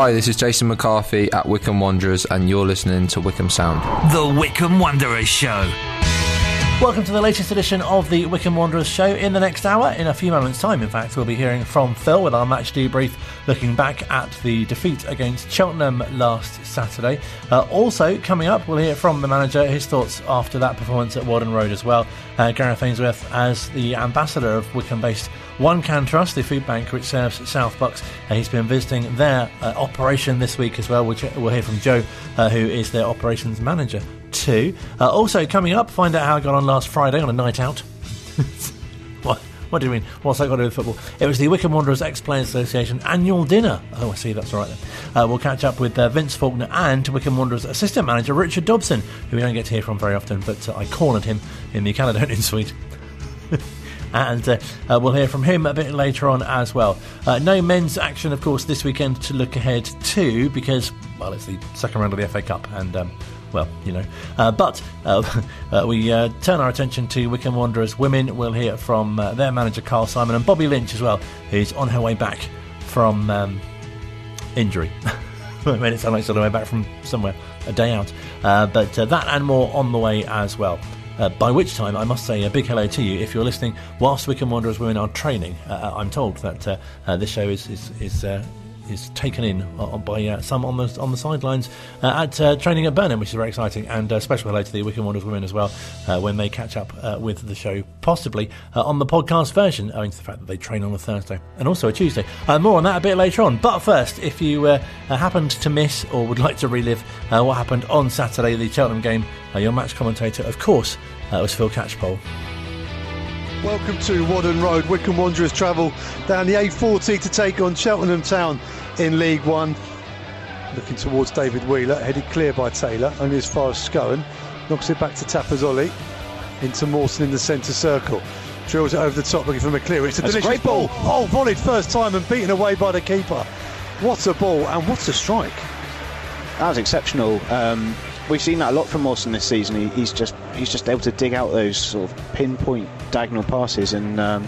Hi, this is Jason McCarthy at Wycombe Wanderers, and you're listening to Wycombe Sound. The Wycombe Wanderers Show. Welcome to the latest edition of the Wycombe Wanderers show. In the next hour, in a few moments' time, in fact, we'll be hearing from Phil with our match debrief, looking back at the defeat against Cheltenham last Saturday. Uh, also, coming up, we'll hear from the manager his thoughts after that performance at Whaddon Road as well. Uh, Gareth Ainsworth, as the ambassador of Wycombe based One Can Trust, the food bank which serves South Bucks. Uh, he's been visiting their uh, operation this week as well, which we'll hear from Joe, uh, who is their operations manager too. Uh, also, coming up, find out how I got on last Friday on a night out. what? What do you mean? What's that got to do with football? It was the Wycombe Wanderers Ex Players Association annual dinner. Oh, I see, that's right then. Uh, we'll catch up with uh, Vince Faulkner and Wycombe Wanderers assistant manager Richard Dobson, who we don't get to hear from very often, but uh, I cornered him in the Caledonian suite. And uh, uh, we'll hear from him a bit later on as well. Uh, no men's action, of course, this weekend to look ahead to because, well, it's the second round of the FA Cup, and um, well, you know. Uh, but uh, uh, we uh, turn our attention to Wycombe Wanderers women. We'll hear from uh, their manager Carl Simon and Bobby Lynch as well, who's on her way back from um, injury. I made it sound like she's on her way back from somewhere, a day out. But that and more on the way as well. Uh, by which time, I must say a big hello to you if you're listening whilst Wycombe Wanderers women are training. Uh, I'm told that uh, uh, this show is is, is is taken in uh, by uh, some on the on the sidelines uh, at uh, training at Burnham, which is very exciting. And uh, special hello to the Wycombe Wanderers women as well uh, when they catch up uh, with the show, possibly on the podcast version, owing to the fact that they train on a Thursday and also a Tuesday. more on that a bit later on. But first, if you happened to miss or would like to relive what happened on Saturday, the Cheltenham game, your match commentator, of course, was Phil Catchpole. Welcome to Whaddon Road. Wycombe Wanderers travel down the A40 to take on Cheltenham Town in League One. Looking towards David Wheeler, headed clear by Taylor, only as far as Scowen. Knocks it back to Tafazolli, into Mawson in the centre circle. Drills it over the top looking for McCleary. It's a That's delicious a ball. ball. Oh, volleyed first time and beaten away by the keeper. What a ball and what a strike. That was exceptional. Um, we've seen that a lot from Mawson this season. He, he's just he's just able to dig out those sort of pinpoint diagonal passes and um,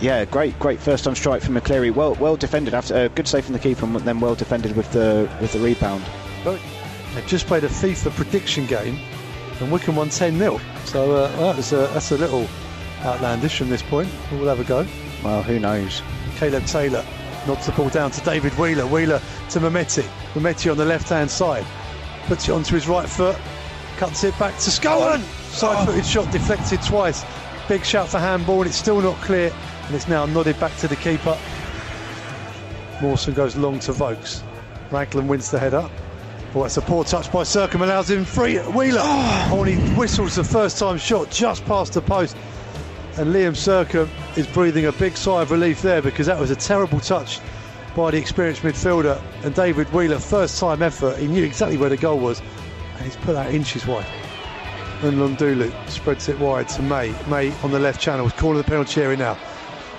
yeah, great, great first time strike from McCleary. Well, well defended after a uh, good save from the keeper, and then well defended with the with the rebound. They've just played a FIFA prediction game, and Wycombe won 10 0. So uh, well, that's, a, that's a little outlandish from this point. We'll have a go. Well, who knows? Caleb Taylor knocks the ball down to David Wheeler. Wheeler to Mehmeti. Mehmeti on the left hand side. Puts it onto his right foot. Cuts it back to Scowen. Side footed shot deflected twice. Big shout for handball, and it's still not clear and it's now nodded back to the keeper. Mawson goes long to Vokes. Raglan wins the header. Oh, that's a poor touch by Sercombe, allows him free. Wheeler, oh, and he whistles the first time shot just past the post. And Liam Sercombe is breathing a big sigh of relief there because that was a terrible touch by the experienced midfielder. And David Wheeler, first time effort, he knew exactly where the goal was, and he's put that inches wide. And Nlundulu spreads it wide to May. May on the left channel, calling the penalty area now.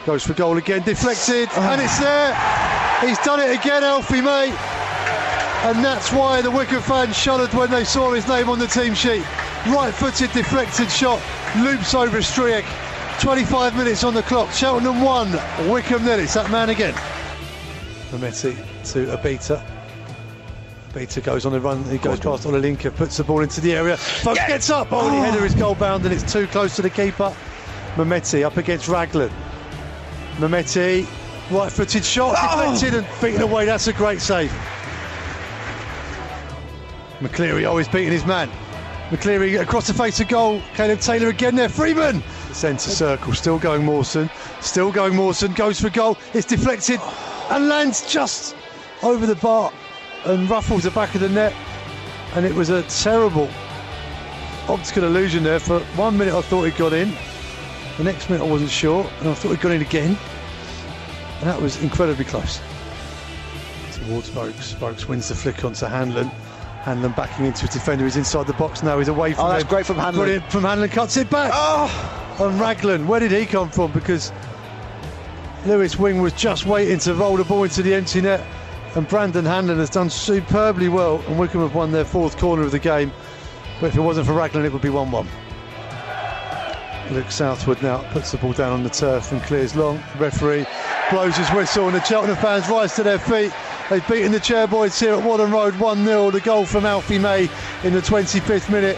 Goes for goal again, deflected, oh. and it's there. He's done it again, Alfie May. And that's why the Wycombe fans shuddered when they saw his name on the team sheet. Right footed, deflected shot, loops over Stryjek. 25 minutes on the clock. Cheltenham 1, Wycombe nil. It's that man again. Mehmeti to Abita. Abita goes on the run, he goes past Olelinka, puts the ball into the area. Vokes yes. gets up, oh, the header is goal bound and it's too close to the keeper. Mehmeti up against Raglan. Mehmeti, right footed shot, oh. deflected and beaten away. That's a great save. McCleary oh, always beating his man. McCleary across the face of goal. Caleb Taylor again there. Freeman. Centre circle. Still going Mawson. Still going Mawson. Goes for goal. It's deflected and lands just over the bar and ruffles the back of the net. And it was a terrible optical illusion there. For one minute I thought it got in. The next minute I wasn't sure, and I thought he'd gone in again. And that was incredibly close. Towards Vokes. Vokes wins the flick onto Hanlon. Hanlon backing into his defender. He's inside the box now. He's away from Oh, that's him. great from Hanlon. Brilliant from Hanlon. Cuts it back. Oh! On Raglan. Where did he come from? Because Lewis Wing was just waiting to roll the ball into the empty net. And Brandon Hanlon has done superbly well. And Wycombe have won their fourth corner of the game. But if it wasn't for Raglan, it would be 1 1. Luke Southwood now puts the ball down on the turf and clears long. The referee blows his whistle and the Cheltenham fans rise to their feet They've beaten the Chairboys here at Whaddon Road 1 0. The goal from Alfie May in the 25th minute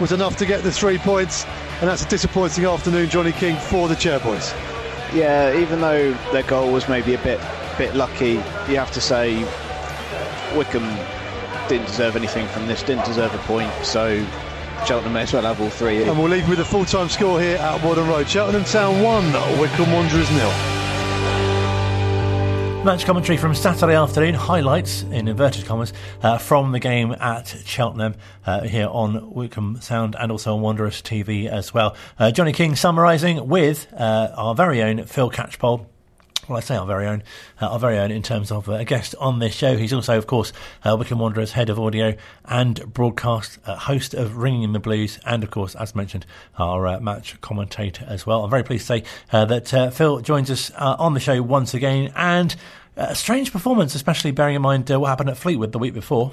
was enough to get the three points, and that's a disappointing afternoon, Johnny King, for the Chairboys. Yeah, even though their goal was maybe a bit bit lucky, you have to say Wycombe didn't deserve anything from this, didn't deserve a point, so Cheltenham may as well have all three. And we'll leave with a full time score here at Whaddon Road. Cheltenham Town 1, Wycombe Wanderers nil. Match commentary from Saturday afternoon, highlights in inverted commas uh, from the game at Cheltenham uh, here on Wycombe Sound and also on Wanderers TV as well. Uh, Johnny King summarising with uh, our very own Phil Catchpole well, I say our very own, uh, our very own in terms of uh, a guest on this show. He's also, of course, uh, Wycombe Wanderers head of audio and broadcast, uh, host of Ringing in the Blues, and of course, as mentioned, our uh, match commentator as well. I'm very pleased to say uh, that Phil joins us on the show once again, and a strange performance, especially bearing in mind what happened at Fleetwood the week before.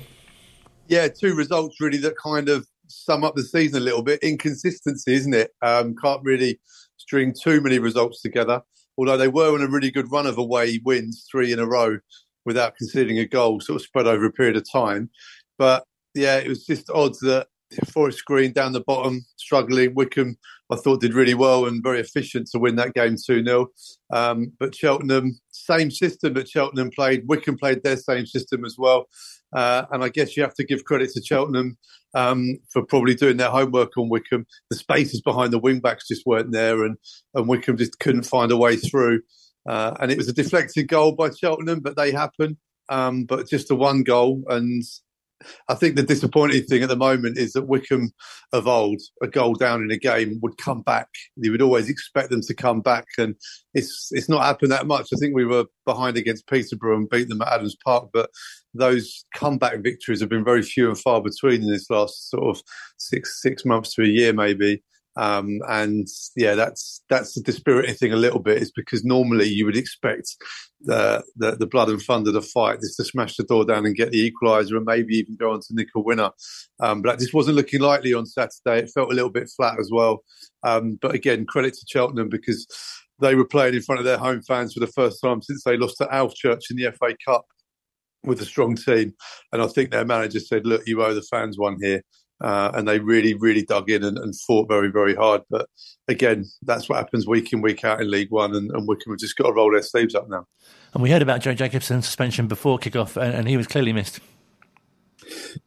Yeah, two results really that kind of sum up the season a little bit. Inconsistency, isn't it? Um, can't really string too many results together although they were on a really good run of away wins, three in a row, without conceding a goal, sort of spread over a period of time. But yeah, it was just odd that Forest Green down the bottom, struggling. Wycombe, I thought, did really well and very efficient to win that game 2 0. Um, but Cheltenham, same system that Cheltenham played. Wycombe played their same system as well. Uh, and I guess you have to give credit to Cheltenham um, for probably doing their homework on Wycombe. The spaces behind the wing backs just weren't there, and, and Wycombe just couldn't find a way through. Uh, and it was a deflected goal by Cheltenham, but they happen. Um, but just a one goal, and I think the disappointing thing at the moment is that Wycombe of old, a goal down in a game, would come back. You would always expect them to come back, and it's it's not happened that much. I think we were behind against Peterborough and beat them at Adams Park, but those comeback victories have been very few and far between in this last sort of six six months to a year, maybe. Um, and yeah, that's that's the dispiriting thing a little bit is because normally you would expect the, the, the blood and thunder to fight just to smash the door down and get the equaliser and maybe even go on to nick a winner. Um, but that just wasn't looking likely on Saturday. It felt a little bit flat as well. Um, but again, credit to Cheltenham because they were playing in front of their home fans for the first time since they lost to Alvechurch in the FA Cup with a strong team. And I think their manager said, "Look, you owe the fans one here." Uh, and they really, really dug in and, and, fought very, very hard. But again, that's what happens week in, week out in League One, and, and Wycombe have just got to roll their sleeves up now. And we heard about Joe Jacobson's suspension before kickoff, and, and he was clearly missed.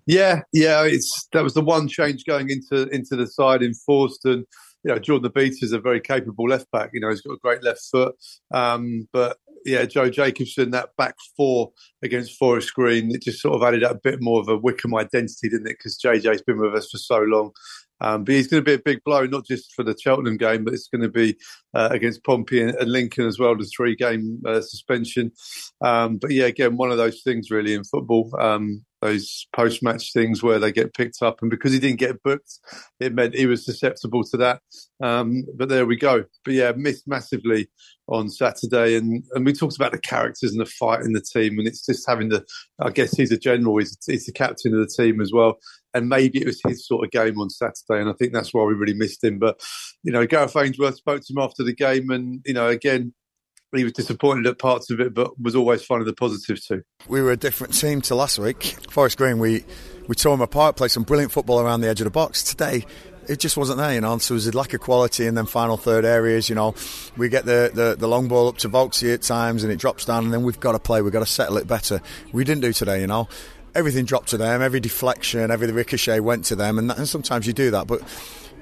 Yeah, yeah, it's that was the one change going into into the side enforced, and you know Jordan Obita is a very capable left back. You know he's got a great left foot, um, but yeah, Joe Jacobson, that back four against Forest Green, it just sort of added a bit more of a Wycombe identity, didn't it? Because JJ's been with us for so long. Um, but he's going to be a big blow, not just for the Cheltenham game, but it's going to be uh, against Pompey and, and, Lincoln as well, the three game uh, suspension. Um, but yeah, again, one of those things really in football, um, those post match things where they get picked up. And because he didn't get booked, it meant he was susceptible to that. Um, but there we go. But yeah, missed massively on Saturday. And, and we talked about the characters and the fight in the team. And it's just having the, I guess he's a general, he's, he's the captain of the team as well and maybe it was his sort of game on Saturday, and I think that's why we really missed him. But you know, Gareth Ainsworth spoke to him after the game, and you know, again, he was disappointed at parts of it, but was always finding the positives too. We were a different team to last week. Forest Green, we we tore them apart, played some brilliant football around the edge of the box. Today, it just wasn't there, you know. So there was a lack of quality in them final third areas. You know, we get the, the, the long ball up to Vokesy at times, and it drops down, and then we've got to play. We've got to settle it better. We didn't do today, you know everything dropped to them, every deflection, every ricochet went to them, and, that, and sometimes you do that, but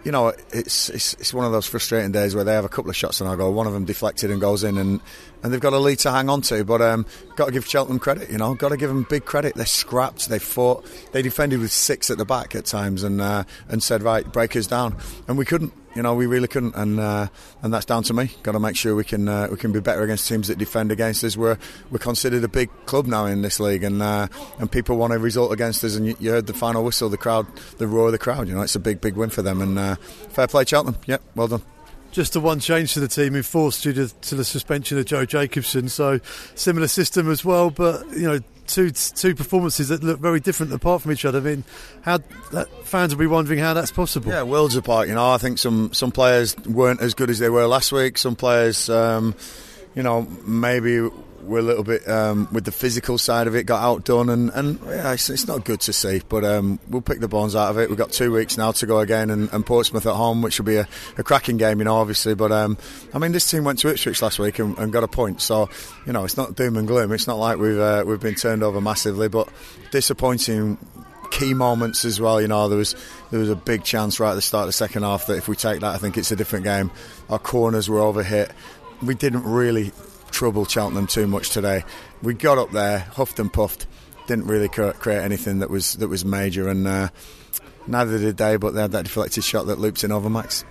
you know, it's, it's it's one of those frustrating days where they have a couple of shots and I go, one of them deflected and goes in, and, and they've got a lead to hang on to. But um, got to give Cheltenham credit, you know, got to give them big credit. They scrapped, they fought, they defended with six at the back at times, and uh, and said, right, break us down, and we couldn't. You know, we really couldn't, and uh, and that's down to me. Got to make sure we can uh, we can be better against teams that defend against us. We're we're considered a big club now in this league, and uh, and people want a result against us. And you, you, heard the final whistle, the crowd, the roar of the crowd. You know, it's a big big win for them, and uh, fair play, Cheltenham. Yep, well done. Just the one change to the team enforced due to, to the suspension of Joe Jacobson. So similar system as well, but you know two two performances that look very different apart from each other. I mean, how that, fans will be wondering how that's possible. Yeah, worlds apart. You know, I think some some players weren't as good as they were last week. Some players, um, you know, maybe we're a little bit um, with the physical side of it got outdone, and, and yeah, it's, it's not good to see. But um, we'll pick the bones out of it. We've got two weeks now to go again, and, and Portsmouth at home, which will be a, a cracking game, you know, obviously. But um, I mean, this team went to Ipswich last week and, and, got a point, so you know, it's not doom and gloom. It's not like we've uh, we've been turned over massively, but disappointing key moments as well. You know, there was there was a big chance right at the start of the second half that if we take that, I think it's a different game. Our corners were overhit. We didn't really trouble Cheltenham too much today. We got up there, huffed and puffed, didn't really create anything that was that was major, and uh, neither did they. But they had that deflected shot that looped in over Max.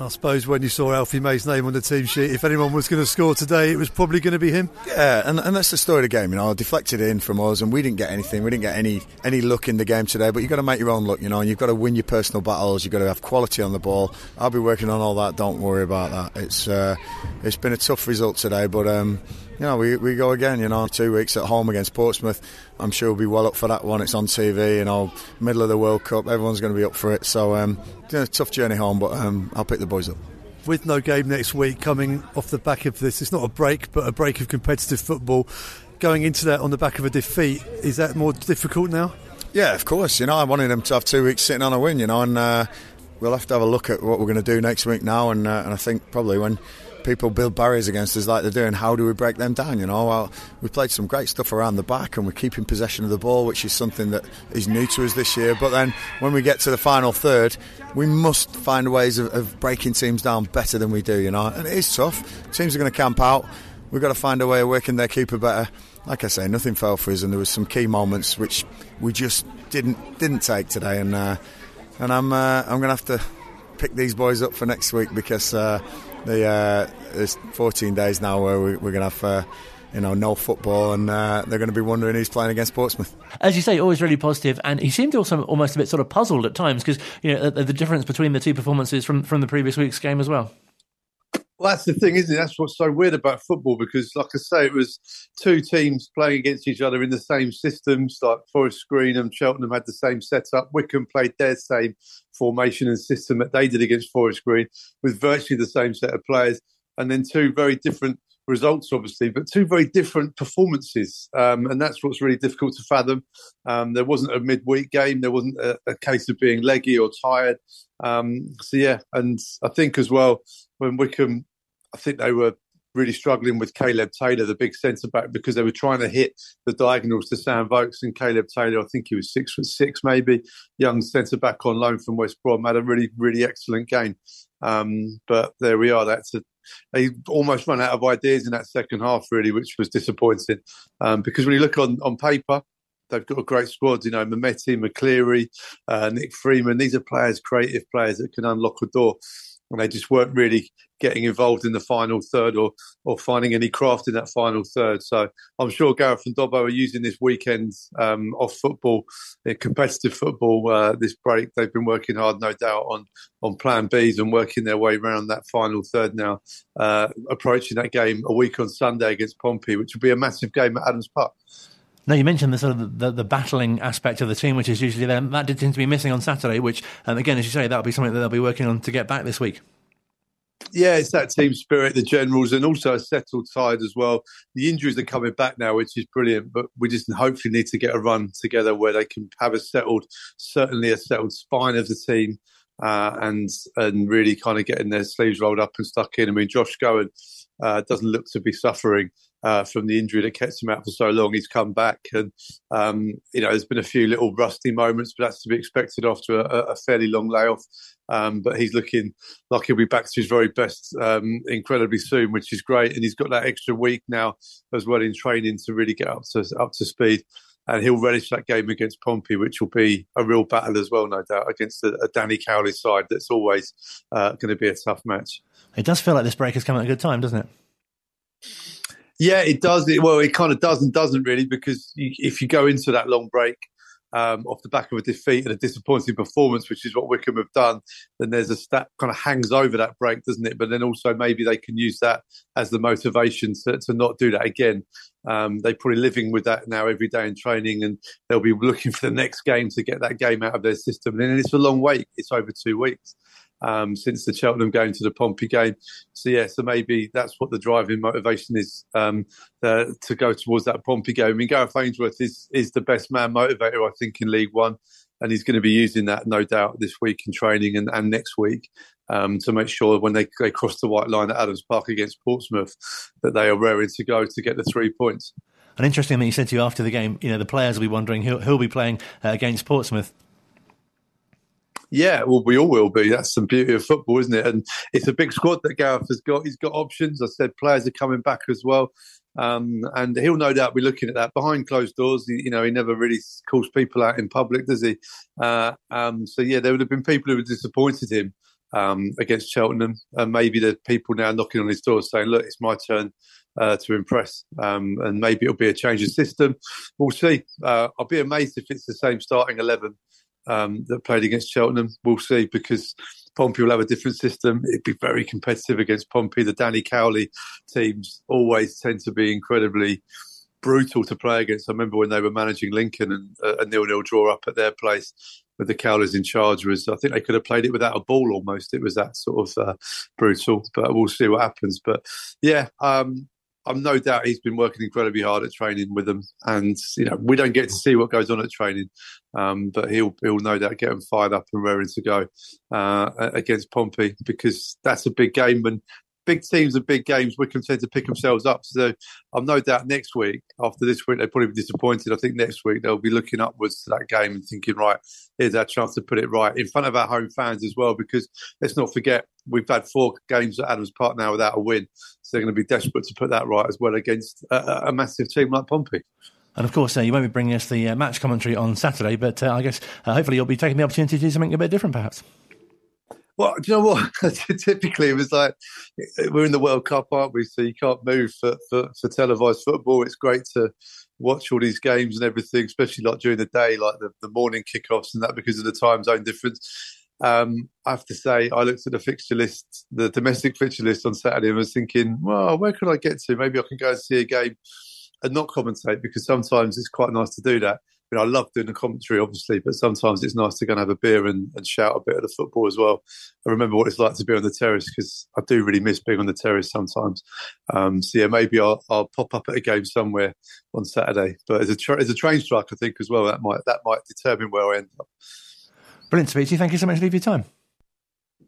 I suppose when you saw Alfie May's name on the team sheet, if anyone was going to score today, it was probably going to be him. Yeah, and, and that's the story of the game. You know, deflected in from us, and we didn't get anything. We didn't get any any luck in the game today. But you've got to make your own luck, you know, and you've got to win your personal battles. You've got to have quality on the ball. I'll be working on all that. Don't worry about that. It's uh, it's been a tough result today, but. Um, you know, we, we go again, you know, two weeks at home against Portsmouth. I'm sure we'll be well up for that one. It's on TV, you know, middle of the World Cup. Everyone's going to be up for it. So, um, a tough journey home, but um, I'll pick the boys up with no game next week coming off the back of this, it's not a break, but a break of competitive football. Going into that on the back of a defeat, is that more difficult now? Yeah, of course. You know, I wanted them to have two weeks sitting on a win, you know, and uh, we'll have to have a look at what we're going to do next week now. And, uh, and I think probably when people build barriers against us like they're doing, how do we break them down? You know, well, we played some great stuff around the back and we're keeping possession of the ball, which is something that is new to us this year. But then when we get to the final third, we must find ways of, of breaking teams down better than we do, you know. And it is tough. Teams are going to camp out. We've got to find a way of working their keeper better. Like I say, nothing fell for us, and there was some key moments which we just didn't didn't take today. And uh, and I'm uh, I'm going to have to pick these boys up for next week because. Uh, the uh, there's 14 days now where we, are going to have. Uh, you know, no football, and uh, they're going to be wondering who's playing against Portsmouth. As you say, always really positive, and he seemed also almost a bit sort of puzzled at times because you know the, the difference between the two performances from from the previous week's game as well. Well, that's the thing, isn't it? That's what's so weird about football because, like I say, it was two teams playing against each other in the same systems. Like Forest Green and Cheltenham had the same setup. Wycombe played their same formation and system that they did against Forest Green with virtually the same set of players. And then two very different results, obviously, but two very different performances. Um, and that's what's really difficult to fathom. Um, there wasn't a midweek game. There wasn't a, a case of being leggy or tired. Um, so, yeah, and I think as well, when Wycombe I think they were really struggling with Caleb Taylor, the big centre back, because they were trying to hit the diagonals to Sam Vokes and Caleb Taylor. I think he was six foot six, maybe young centre back on loan from West Brom. Had a really, really excellent game. Um, but there we are. That's a, they almost run out of ideas in that second half, really, which was disappointing. Um, because when you look on on paper, they've got a great squad. You know, Mehmeti, McCleary, uh, Nick Freeman. These are players, creative players that can unlock a door and they just weren't really getting involved in the final third or or finding any craft in that final third. So I'm sure Gareth and Dobbo are using this weekend um, off football, uh, competitive football, uh, this break. They've been working hard, no doubt, on on plan Bs and working their way around that final third now, uh, approaching that game a week on Sunday against Pompey, which will be a massive game at Adams Park. Now you mentioned the sort of the, the, battling aspect of the team, which is usually there. That did seem to be missing on Saturday, which, um, again, as you say, that'll be something that they'll be working on to get back this week. Yeah, it's that team spirit, the generals, and also a settled side as well. The injuries are coming back now, which is brilliant. But we just hopefully need to get a run together where they can have a settled, certainly a settled spine of the team, uh, and and really kind of getting their sleeves rolled up and stuck in. I mean, Josh Scowen uh, doesn't look to be suffering uh, from the injury that kept him out for so long. He's come back, and um, you know, there's been a few little rusty moments, but that's to be expected after a, a fairly long layoff. Um, but he's looking like he'll be back to his very best um, incredibly soon, which is great. And he's got that extra week now as well in training to really get up to up to speed. And he'll relish that game against Pompey, which will be a real battle as well, no doubt, against a, a Danny Cowley side that's always uh, going to be a tough match. It does feel like this break has come at a good time, doesn't it? Yeah, it does. It, well, it kind of does and doesn't really because you, if you go into that long break um, off the back of a defeat and a disappointing performance, which is what Wycombe have done, then there's a stat kind of hangs over that break, doesn't it? But then also maybe they can use that as the motivation to, to not do that again. Um, they're probably living with that now every day in training, and they'll be looking for the next game to get that game out of their system. And it's a long wait; it's over two weeks. Um, since the Cheltenham game to the Pompey game. So yeah, so maybe that's what the driving motivation is um, uh, to go towards that Pompey game. I mean, Gareth Ainsworth is is the best man motivator I think in League One, and he's going to be using that no doubt this week in training and, and next week. Um, to make sure when they, they cross the white line at Adams Park against Portsmouth that they are raring to go to get the three points. And interesting that you said to you after the game, you know, the players will be wondering who, who'll be playing uh, against Portsmouth. Yeah, well, we all will be. That's the beauty of football, isn't it? And it's a big squad that Gareth has got. He's got options. I said players are coming back as well. Um, and he'll no doubt be looking at that behind closed doors. You know, he never really calls people out in public, does he? Uh, um, so yeah, there would have been people who were disappointed him um, against Cheltenham, and maybe the people now knocking on his door saying, "Look, it's my turn uh, to impress," um, and maybe it'll be a change of system. We'll see. Uh, I'll be amazed if it's the same starting eleven um, that played against Cheltenham. We'll see because Pompey will have a different system. It'd be very competitive against Pompey. The Danny Cowley teams always tend to be incredibly brutal to play against. I remember when they were managing Lincoln and uh, a nil-nil draw up at their place with the Cowleys in charge was I think they could have played it without a ball almost. It was that sort of uh, brutal, but we'll see what happens. But yeah, um, I'm no doubt he's been working incredibly hard at training with them, and you know we don't get to see what goes on at training, um, but he'll he'll no doubt get them fired up and raring to go uh, against Pompey because that's a big game, and big teams and big games, Wycombe tend to pick themselves up. So I'm no doubt next week, after this week, they'll probably be disappointed. I think next week they'll be looking upwards to that game and thinking, right, here's our chance to put it right in front of our home fans as well. Because let's not forget, we've had four games at Adams Park now without a win. So they're going to be desperate to put that right as well against a, a massive team like Pompey. And of course, uh, you won't be bringing us the uh, match commentary on Saturday, but uh, I guess uh, hopefully you'll be taking the opportunity to do something a bit different, perhaps. Well, do you know what? Typically, it was like we're in the World Cup, aren't we? So you can't move for, for, for, televised football. It's great to watch all these games and everything, especially like during the day, like the, the morning kickoffs and that because of the time zone difference. Um, I have to say, I looked at the fixture list, the domestic fixture list on Saturday, and was thinking, well, where could I get to? Maybe I can go and see a game and not commentate because sometimes it's quite nice to do that you know, I love doing the commentary, obviously, but sometimes it's nice to go and have a beer and, and shout a bit of the football as well. I remember what it's like to be on the terrace because I do really miss being on the terrace sometimes. Um, so yeah, maybe I'll, I'll, pop up at a game somewhere on Saturday. But as a tra- as a train strike, I think as well that might that might determine where I end up. Brilliant to to you. Thank you so much for your time.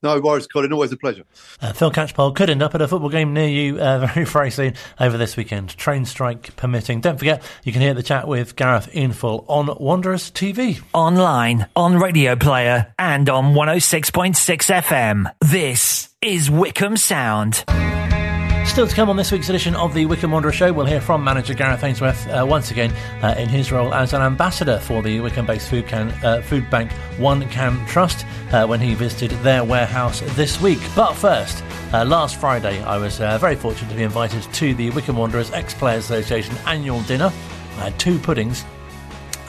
No worries, Colin. Always a pleasure. Uh, Phil Catchpole could end up at a football game near you uh, very, very soon over this weekend, train strike permitting. Don't forget, you can hear the chat with Gareth in full on Wanderers TV. Online, on Radio Player, and on 106.6 FM. This is Wycombe Sound. Still to come on this week's edition of the Wycombe Wanderer Show, we'll hear from manager Gareth Ainsworth uh, once again uh, in his role as an ambassador for the Wycombe-based food, uh, food bank One Can Trust uh, when he visited their warehouse this week. But first, uh, last Friday, I was uh, very fortunate to be invited to the Wycombe Wanderers Ex-Players Association annual dinner. I had two puddings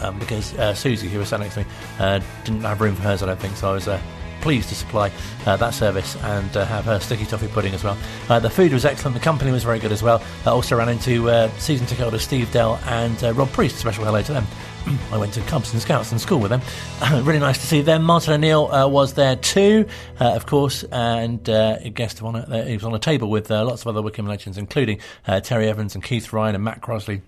um, because Susie, who was sat next to me, didn't have room for hers, I don't think, so I was pleased to supply uh, that service and uh, have her sticky toffee pudding as well. Uh, the food was excellent. The company was very good as well. I also ran into season ticket holder Steve Dell and Rob Priest. Special hello to them. I went to Cubs and Scouts and school with them. really nice to see them. Martin O'Neill uh, was there too, uh, of course, and uh, guest of honour. he was on a table with lots of other Wycombe legends, including Terry Evans and Keith Ryan and Matt Crossley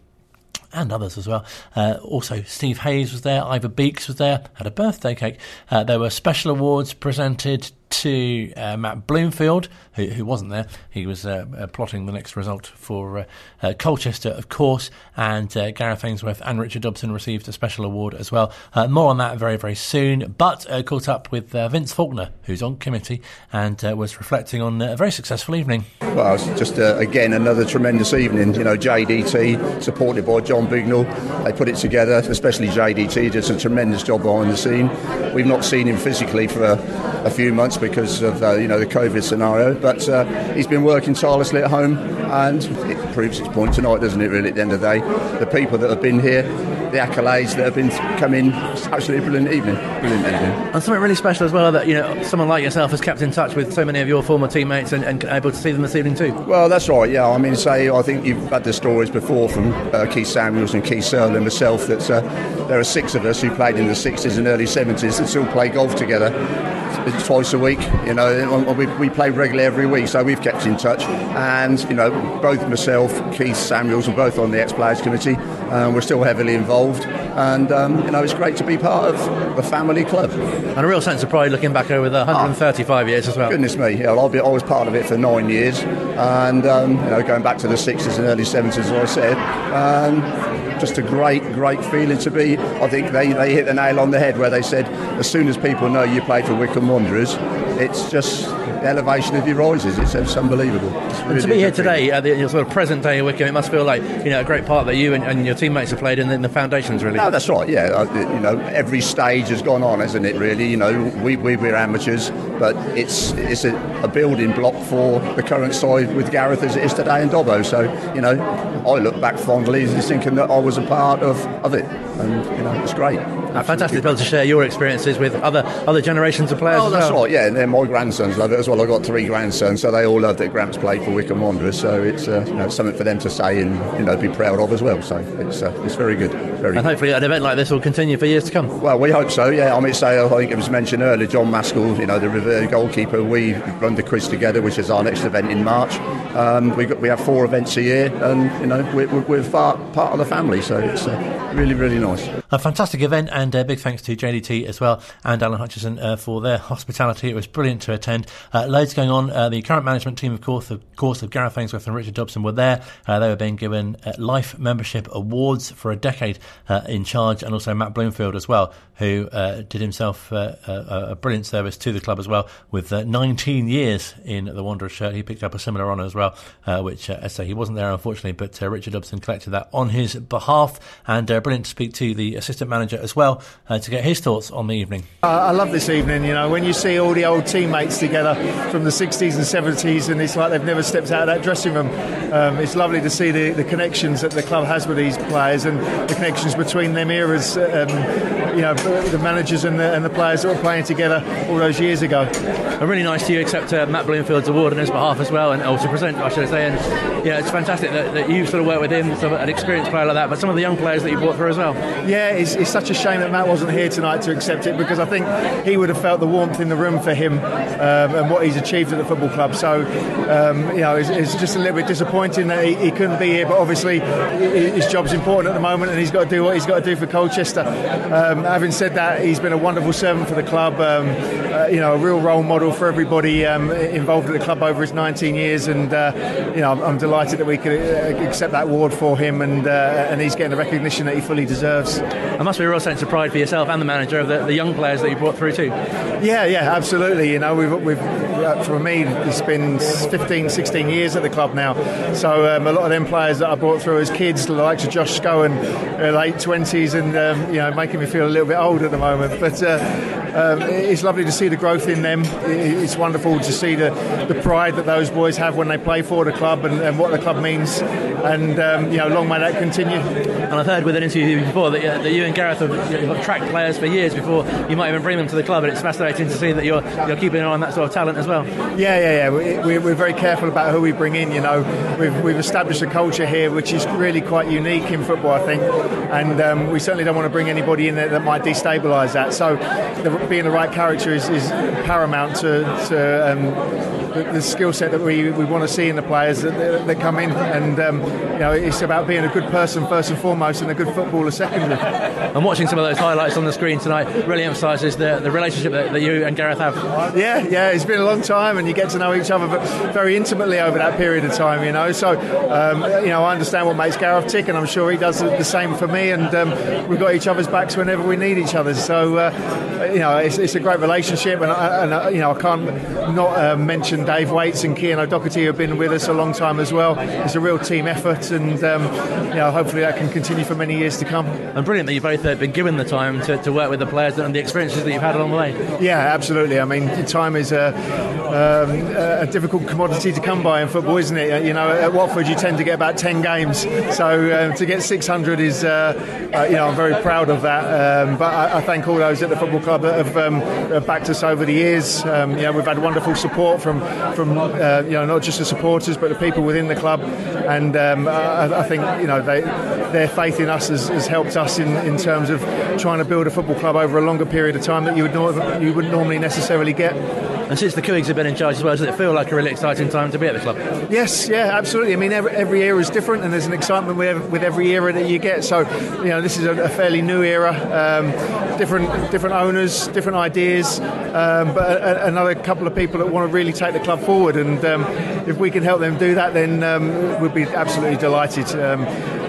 and others as well. Uh, also, Steve Hayes was there, Ivor Beeks was there, had a birthday cake. Uh, there were special awards presented to uh, Matt Bloomfield, who, who, wasn't there. He was uh, uh, plotting the next result for uh, uh Colchester, of course, and Gareth Ainsworth and Richard Dobson received a special award as well. more on that very, very soon. But caught up with Vince Faulkner, who's on committee, and was reflecting on a very successful evening. Well, it's just again another tremendous evening. You know, JDT supported by John Bignell, they put it together. Especially JDT did a tremendous job behind the scene. We've not seen him physically for a, a few months because of uh, you know the COVID scenario. But uh, he's been working tirelessly at home, and it proves its point tonight, doesn't it? Really, at the end of the day, the people that have been here, the accolades that have been coming. Absolutely brilliant evening. Brilliant evening. And something really special as well that you know someone like yourself has kept in touch with so many of your former teammates and, and able to see them this evening too. Well, that's right. Yeah, I mean, say I think you've had the stories before from uh, Keith Samuels and Keith Searle and myself that uh, there are six of us who played in the 60s and early 70s that still play golf together twice a week. You know, we, we play regularly every week, so we've kept in touch. And you know, both myself, Keith Samuels, are both on the ex-players committee. Uh, we're still heavily involved, and um, you know, it's great to be part of the family club. And a real sense of pride looking back over the 135 oh, years as well. Goodness me, yeah, I'll be, I was part of it for nine years, and um, you know, going back to the 60s and early 70s, as I said. Um, just a great, great feeling to be. I think they, they hit the nail on the head where they said, as soon as people know you played for Wycombe Wanderers, it's just the elevation of your rises. It's, it's unbelievable. It's really to be here today, at the sort of present day of Wycombe, it must feel like you know a great part that you and, and your teammates have played in, in the foundations, really. No, that's right. Yeah, uh, you know, every stage has gone on, hasn't it? Really, you know, we, we we're amateurs, but it's it's a, a building block for the current side with Gareth as it is today in Dobbo. So you know, I look back fondly thinking that I was a part of, of it, and you know, it's great. Uh, fantastic to be able to share your experiences with other other generations of players. Oh, that's well. right. Yeah, and then my grandsons love it as well. I've got three grandsons, so they all love that Gramps played for Wycombe Wanderers. So it's uh, you know, something for them to say and you know be proud of as well. So it's uh, it's very good. Very. And good. hopefully, an event like this will continue for years to come. Well, we hope so. Yeah, I mean, say I think it was mentioned earlier, John Maskell, you know, the River goalkeeper. We run the quiz together, which is our next event in March. Um, we got, we have four events a year, and you know we're, we're part part of the family, so it's uh, really really nice. A fantastic event, and uh, big thanks to JDT as well and Alan Hutchison uh, for their hospitality. It was brilliant to attend. Uh, loads going on. Uh, the current management team, of course, of course, of Gareth Ainsworth and Richard Dobson were there. Uh, they were being given uh, life membership awards for a decade in charge, and also Matt Bloomfield as well, who did himself a, a, brilliant service to the club as well with 19 years in the Wanderers shirt. He picked up a similar honour as well, which, as I say, he wasn't there unfortunately, but Richard Dobson collected that on his behalf. And brilliant to speak to the assistant manager as well to get his thoughts on the evening. I love this evening. You know, when you see all the old teammates together from the 60s and 70s, and it's like they've never stepped out of that dressing room. Um, it's lovely to see the, the connections that the club has with these players and the connections between them eras. Um, you know, the managers and the, and the players that were playing together all those years ago. And really nice to you accept uh, Matt Bloomfield's award on his behalf as well, and also present, I should say. And yeah, it's fantastic that, that you sort of work with him, sort of an experienced player like that, but some of the young players that you brought through as well. Yeah, it's, it's such a shame that Matt wasn't here tonight to accept it because I think he would have felt the warmth in the room for him um, and what he's achieved at the football club. So, um, you know, it's, it's, just a little bit disappointing that he, he, couldn't be here, but obviously his job's important at the moment and he's got to do what he's got to do for Colchester. Um, having said that, he's been a wonderful servant for the club, um, uh, you know, a real role model for everybody um, involved at the club over his 19 years, and uh, you know, I'm, I'm, delighted that we could uh, accept that award for him, and uh, and he's getting the recognition that he fully deserves. There must be a real sense of pride for yourself and the manager of the, the young players that you brought through too. Yeah, yeah, absolutely. You know, we've, we've uh, for me, it's been 15, 16 years at the club now. So um, a lot of them players that I brought through as kids, like to Josh Scowen, late 20s, and um, you know, making me feel a little bit old at the moment. But uh, um, it's lovely to see the growth in them. It's wonderful to see the, the pride that those boys have when they play for the club and, and what the club means. And um, you know, long may that continue. And I've heard with an interview before that, uh, that you and Gareth have, have tracked players for years before you might even bring them to the club, and it's fascinating to see that you're you're keeping an eye on that sort of talent as well. Yeah, yeah, yeah. We, we're very careful about who we bring in. You know, we've we've established a culture here which is really quite unique in football, I think, and um, we certainly don't want to bring anybody in there that might destabilise that. So, the, being the right character is, is paramount to, to um, the, the skill set that we, we want to see in the players that, that come in. And um, you know, it's about being a good person first and foremost, and a good footballer secondly. I'm watching some of those highlights on the screen tonight really emphasises the, the relationship that, that, you and Gareth have. Yeah, yeah, it's been a long time, and you get to know each other very intimately over that period of time. You know, so um, you know, I understand what makes Gareth tick, and I'm sure he does the same for me. And um, we've got each other's backs whenever we need each other. So uh, you know, it's, it's, a great relationship, and, I, and I, you know, I can't not uh, mention Dave Waits and Kean O'Doherty have been with us a long time as well. It's a real team effort and um, you know, hopefully that can continue for many years to come. And brilliant that you've both uh, been given the time to, to work with the players and the experiences that you've had along the way. Yeah, absolutely. I mean, time is a, um, a difficult commodity to come by in football, isn't it? You know, at Watford you tend to get about 10 games, so uh, to get 600 is, uh, uh, you know, I'm very proud of that. Um, but I, I, thank all those at the football club that have um, backed us over the years. Um, you know, we've had wonderful support from, from uh, you know, not just the supporters, but the people within the club. And um, I, I, think, you know, they, their faith in us has, has helped us in, in terms of trying to build a football club over a longer period of time that you would, nor- you wouldn't normally necessarily get. And since the Couhigs have been in charge as well, does it feel like a really exciting time to be at the club? Yes, yeah, absolutely. I mean, every, every era is different, and there's an excitement with, with every era that you get. So, you know, this is a, a fairly new era. Um, different different owners, different ideas, um, but a, a, another couple of people that want to really take the club forward. And um, if we can help them do that, then um, we'd be absolutely delighted. Um,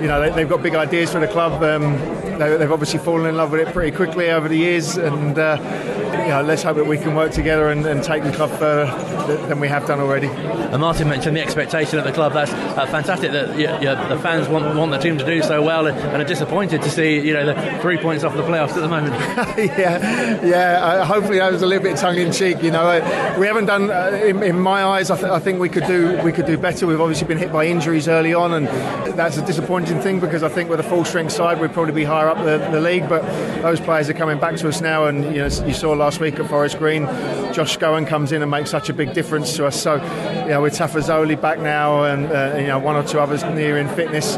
you know, they, have got big ideas for the club. Um, they, have obviously fallen in love with it pretty quickly over the years, and. Uh, you know, let's hope that we can work together and, and take the club further than we have done already. And Martin mentioned the expectation at the club. That's uh, fantastic that you, you, the fans want, want the team to do so well and, are disappointed to see you know the three points off the playoffs at the moment. yeah, yeah. Uh, hopefully that was a little bit tongue in cheek. You know, uh, we haven't done. Uh, in, in, my eyes, I, th- I, think we could do we could do better. We've obviously been hit by injuries early on, and that's a disappointing thing because I think with a full strength side we'd probably be higher up the, the league. But those players are coming back to us now, and you know you saw last week at Forest Green, Josh Scowen comes in and makes such a big difference to us. So, you know, with Tafazolli back now and uh, you know one or two others near in fitness,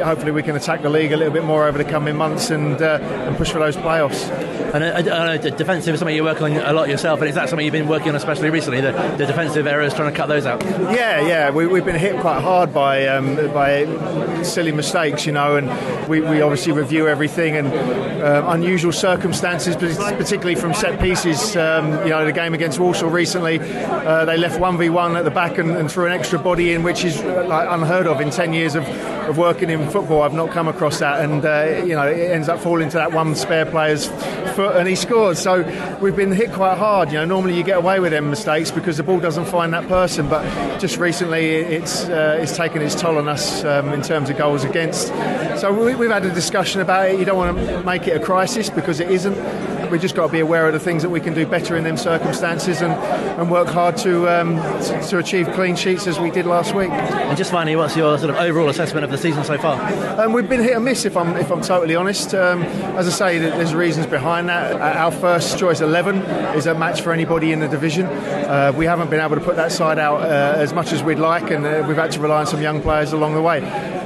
hopefully we can attack the league a little bit more over the coming months and uh, and push for those playoffs. And uh, defensive is something you're working on a lot yourself, and is that something you've been working on especially recently? The, the defensive errors, trying to cut those out. Yeah, yeah, we, have been hit quite hard by um, by silly mistakes, you know, and we, we obviously review everything and uh, unusual circumstances, particularly from set pieces um, you know, the game against Walsall recently, uh, they left 1v1 at the back and, and, threw an extra body in, which is like unheard of in 10 years of, of working in football. I've not come across that. And, uh, you know, it ends up falling to that one spare player's foot and he scores. So we've been hit quite hard. You know, normally you get away with them mistakes because the ball doesn't find that person. But just recently it's, uh, it's taken its toll on us um, in terms of goals against. So we, we've had a discussion about it. You don't want to make it a crisis because it isn't we've just got to be aware of the things that we can do better in them circumstances and, and work hard to, um, to, to achieve clean sheets as we did last week. And just finally, what's your sort of overall assessment of the season so far? Um, we've been hit and miss, if I'm if I'm totally honest. Um, as I say, there's reasons behind that. Our first choice 11 is a match for anybody in the division. Uh, we haven't been able to put that side out uh, as much as we'd like, and uh, we've had to rely on some young players along the way.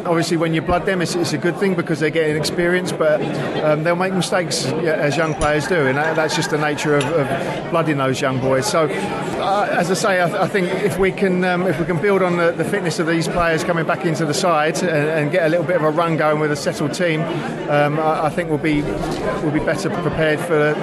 Obviously, when you blood them, it's, it's a good thing because they're getting experience, but um, they'll make mistakes as young players do, and that's just the nature of, of blooding those young boys. So, uh, as I say, I, I, think if we can um, if we can build on the, the, fitness of these players coming back into the side and, and, get a little bit of a run going with a settled team, um, I, I, think we'll be we'll be better prepared for the,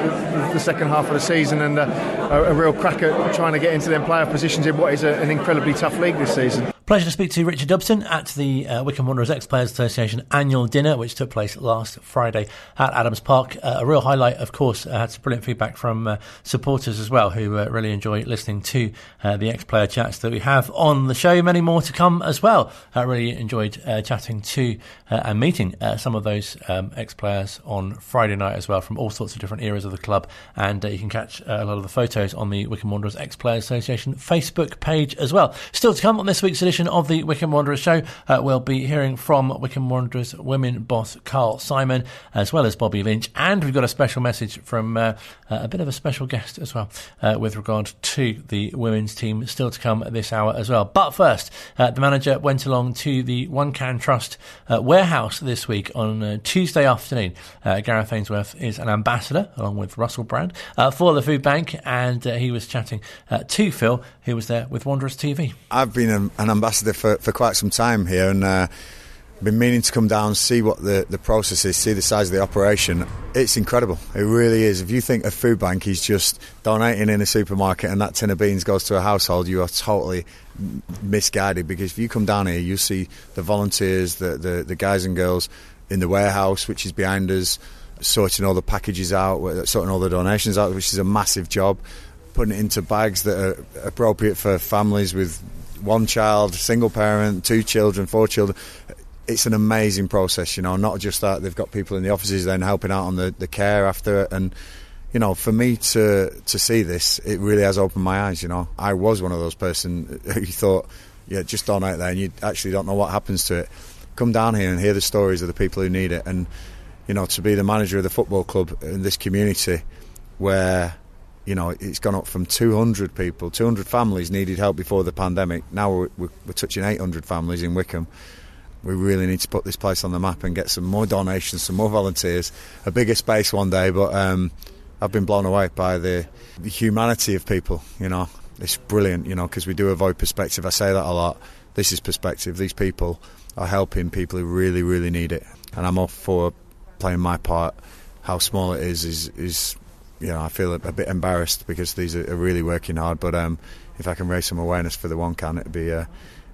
the second half of the season and a, a, real crack at trying to get into them player positions in what is an incredibly tough league this season. Pleasure to speak to Richard Dobson at the uh, Wycombe Wanderers Ex Players Association annual dinner, which took place last Friday at Adams Park. Uh, a real highlight, of course, uh, had some brilliant feedback from uh, supporters as well, who uh, really enjoy listening to uh, the ex player chats that we have on the show. Many more to come as well. I really enjoyed chatting to and meeting some of those um, ex players on Friday night as well from all sorts of different eras of the club. And you can catch a lot of the photos on the Wycombe Wanderers Ex Players Association Facebook page as well. Still to come on this week's edition edition of the Wycombe Wanderers show, uh, we'll be hearing from Wycombe Wanderers women boss Carl Simon, as well as Bobby Lynch, and we've got a special message from uh, a bit of a special guest as well uh, with regard to the women's team still to come at this hour as well. But first, uh, the manager went along to the One Can Trust uh, warehouse this week on Tuesday afternoon. Gareth Ainsworth is an ambassador along with Russell Brand for the food bank, and he was chatting to Phil, who was there with Wanderers TV. I've been an, an ambassador for, for quite some time here and uh, been meaning to come down, see what the, the process is, see the size of the operation. It's incredible. It really is. If you think a food bank is just donating in a supermarket and that tin of beans goes to a household, you are totally misguided because if you come down here, you see the volunteers, the, the, the guys and girls in the warehouse, which is behind us, sorting all the packages out, sorting all the donations out, which is a massive job, putting it into bags that are appropriate for families with one child, single parent, two children, four children. It's an amazing process, you know. Not just that they've got people in the offices then helping out on the, the care after it, and you know, for me to to see this, it really has opened my eyes. You know, I was one of those person who thought, yeah, just donate there, and you actually don't know what happens to it. Come down here and hear the stories of the people who need it, and you know, to be the manager of the football club in this community where you know, it's gone up from 200 people, 200 families needed help before the pandemic. Now we're, we're, we're, touching 800 families in Wycombe. We really need to put this place on the map and get some more donations, some more volunteers, a bigger space one day. But um, I've been blown away by the, the humanity of people. You know, it's brilliant. You know, because we do avoid perspective. I say that a lot. This is perspective. These people are helping people who really, really need it, and I'm all for playing my part. How small it is is is you know, I feel a, a bit embarrassed because these are, really working hard. But um, if I can raise some awareness for the one can, it'd be uh,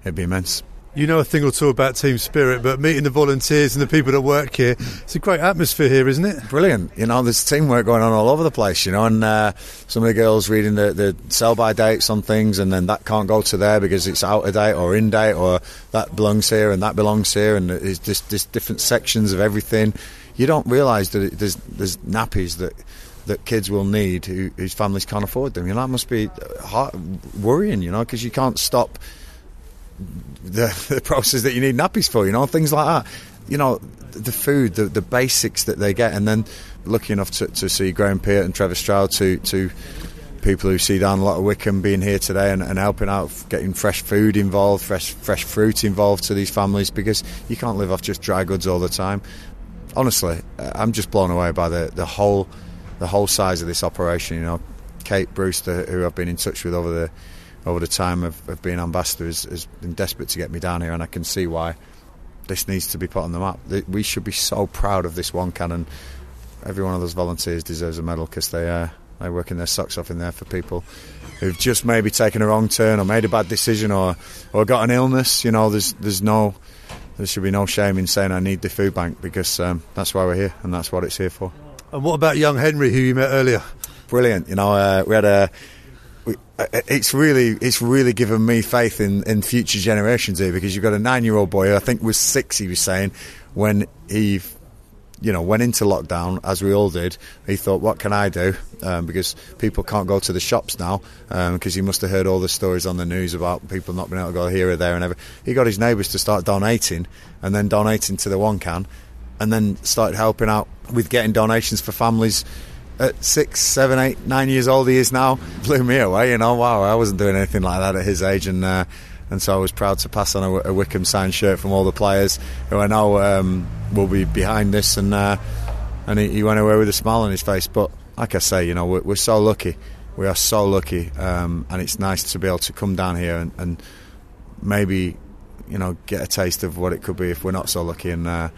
it'd be immense. You know a thing or two about team spirit, but meeting the volunteers and the people that work here, it's a great atmosphere here, isn't it? Brilliant. You know, there's teamwork going on all over the place, you know, and uh, some of the girls reading the, the sell by dates on things, and then that can't go to there because it's out of date or in date, or that belongs here and that belongs here, and there's just, just different sections of everything. You don't realise that it, there's, there's nappies that that kids will need who, whose families can't afford them. You know, that must be worrying, you know, because you can't stop the, the process that you need nappies for, you know, things like that. You know, the food, the, the basics that they get, and then lucky enough to, to see Graham Peart and Trevor Stroud, to, to people who see down a lot of Wycombe being here today and, and, helping out, getting fresh food involved, fresh fresh fruit involved to these families because you can't live off just dry goods all the time. Honestly, I'm just blown away by the, the whole the whole size of this operation. You know, Kate Brewster, who I've been in touch with over the over the time of, of being ambassador, has, has, been desperate to get me down here, and I can see why this needs to be put on the map. We should be so proud of this one cannon. Every one of those volunteers deserves a medal because they uh, they working their socks off in there for people who've just maybe taken a wrong turn or made a bad decision or or got an illness. You know, there's there's no there should be no shame in saying I need the food bank because um, that's why we're here and that's what it's here for. And what about young Henry, who you met earlier? Brilliant. You know, uh, we had a. We, uh, it's really, it's really given me faith in, in future generations here because you've got a nine-year-old boy who I think was six. He was saying when he, you know, went into lockdown as we all did. He thought, "What can I do?" Um, because people can't go to the shops now because um, he must have heard all the stories on the news about people not being able to go here or there and ever. He got his neighbours to start donating and then donating to the one can and then started helping out with getting donations for families at six, seven, eight, nine years old he is now. Blew me away, you know. Wow, I wasn't doing anything like that at his age, and uh, and so I was proud to pass on a, a, Wycombe signed shirt from all the players who I know um, will be behind this, and uh, and he, he, went away with a smile on his face. But like I say, you know, we're, we're so lucky. We are so lucky, um, and it's nice to be able to come down here and, and, maybe, you know, get a taste of what it could be if we're not so lucky. And uh,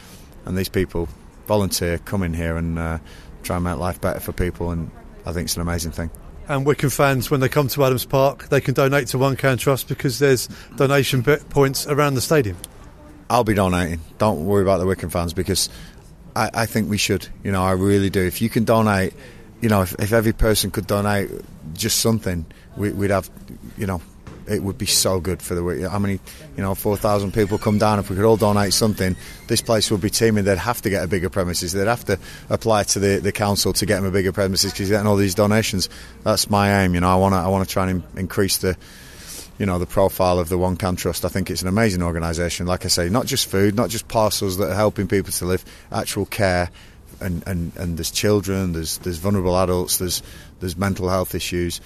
and these people volunteer, come in here and uh, try and make life better for people, and I think it's an amazing thing. And Wycombe fans, when they come to Adams Park, they can donate to One Can Trust because there's donation points around the stadium. I'll be donating. Don't worry about the Wycombe fans because I, I think we should. You know, I really do. If you can donate, you know, if, if every person could donate just something, we, would have, you know, it would be so good for the week. how many you know 4,000 people come down if we could all donate something this place would be teeming they'd have to get a bigger premises they'd have to apply to the, the council to get them a bigger premises because getting all these donations that's my aim you know I want to I want to try and increase the you know the profile of the One Can Trust. I think it's an amazing organisation. Like I say, not just food, not just parcels that are helping people to live, actual care, and, and, and there's children, there's there's vulnerable adults, there's there's mental health issues.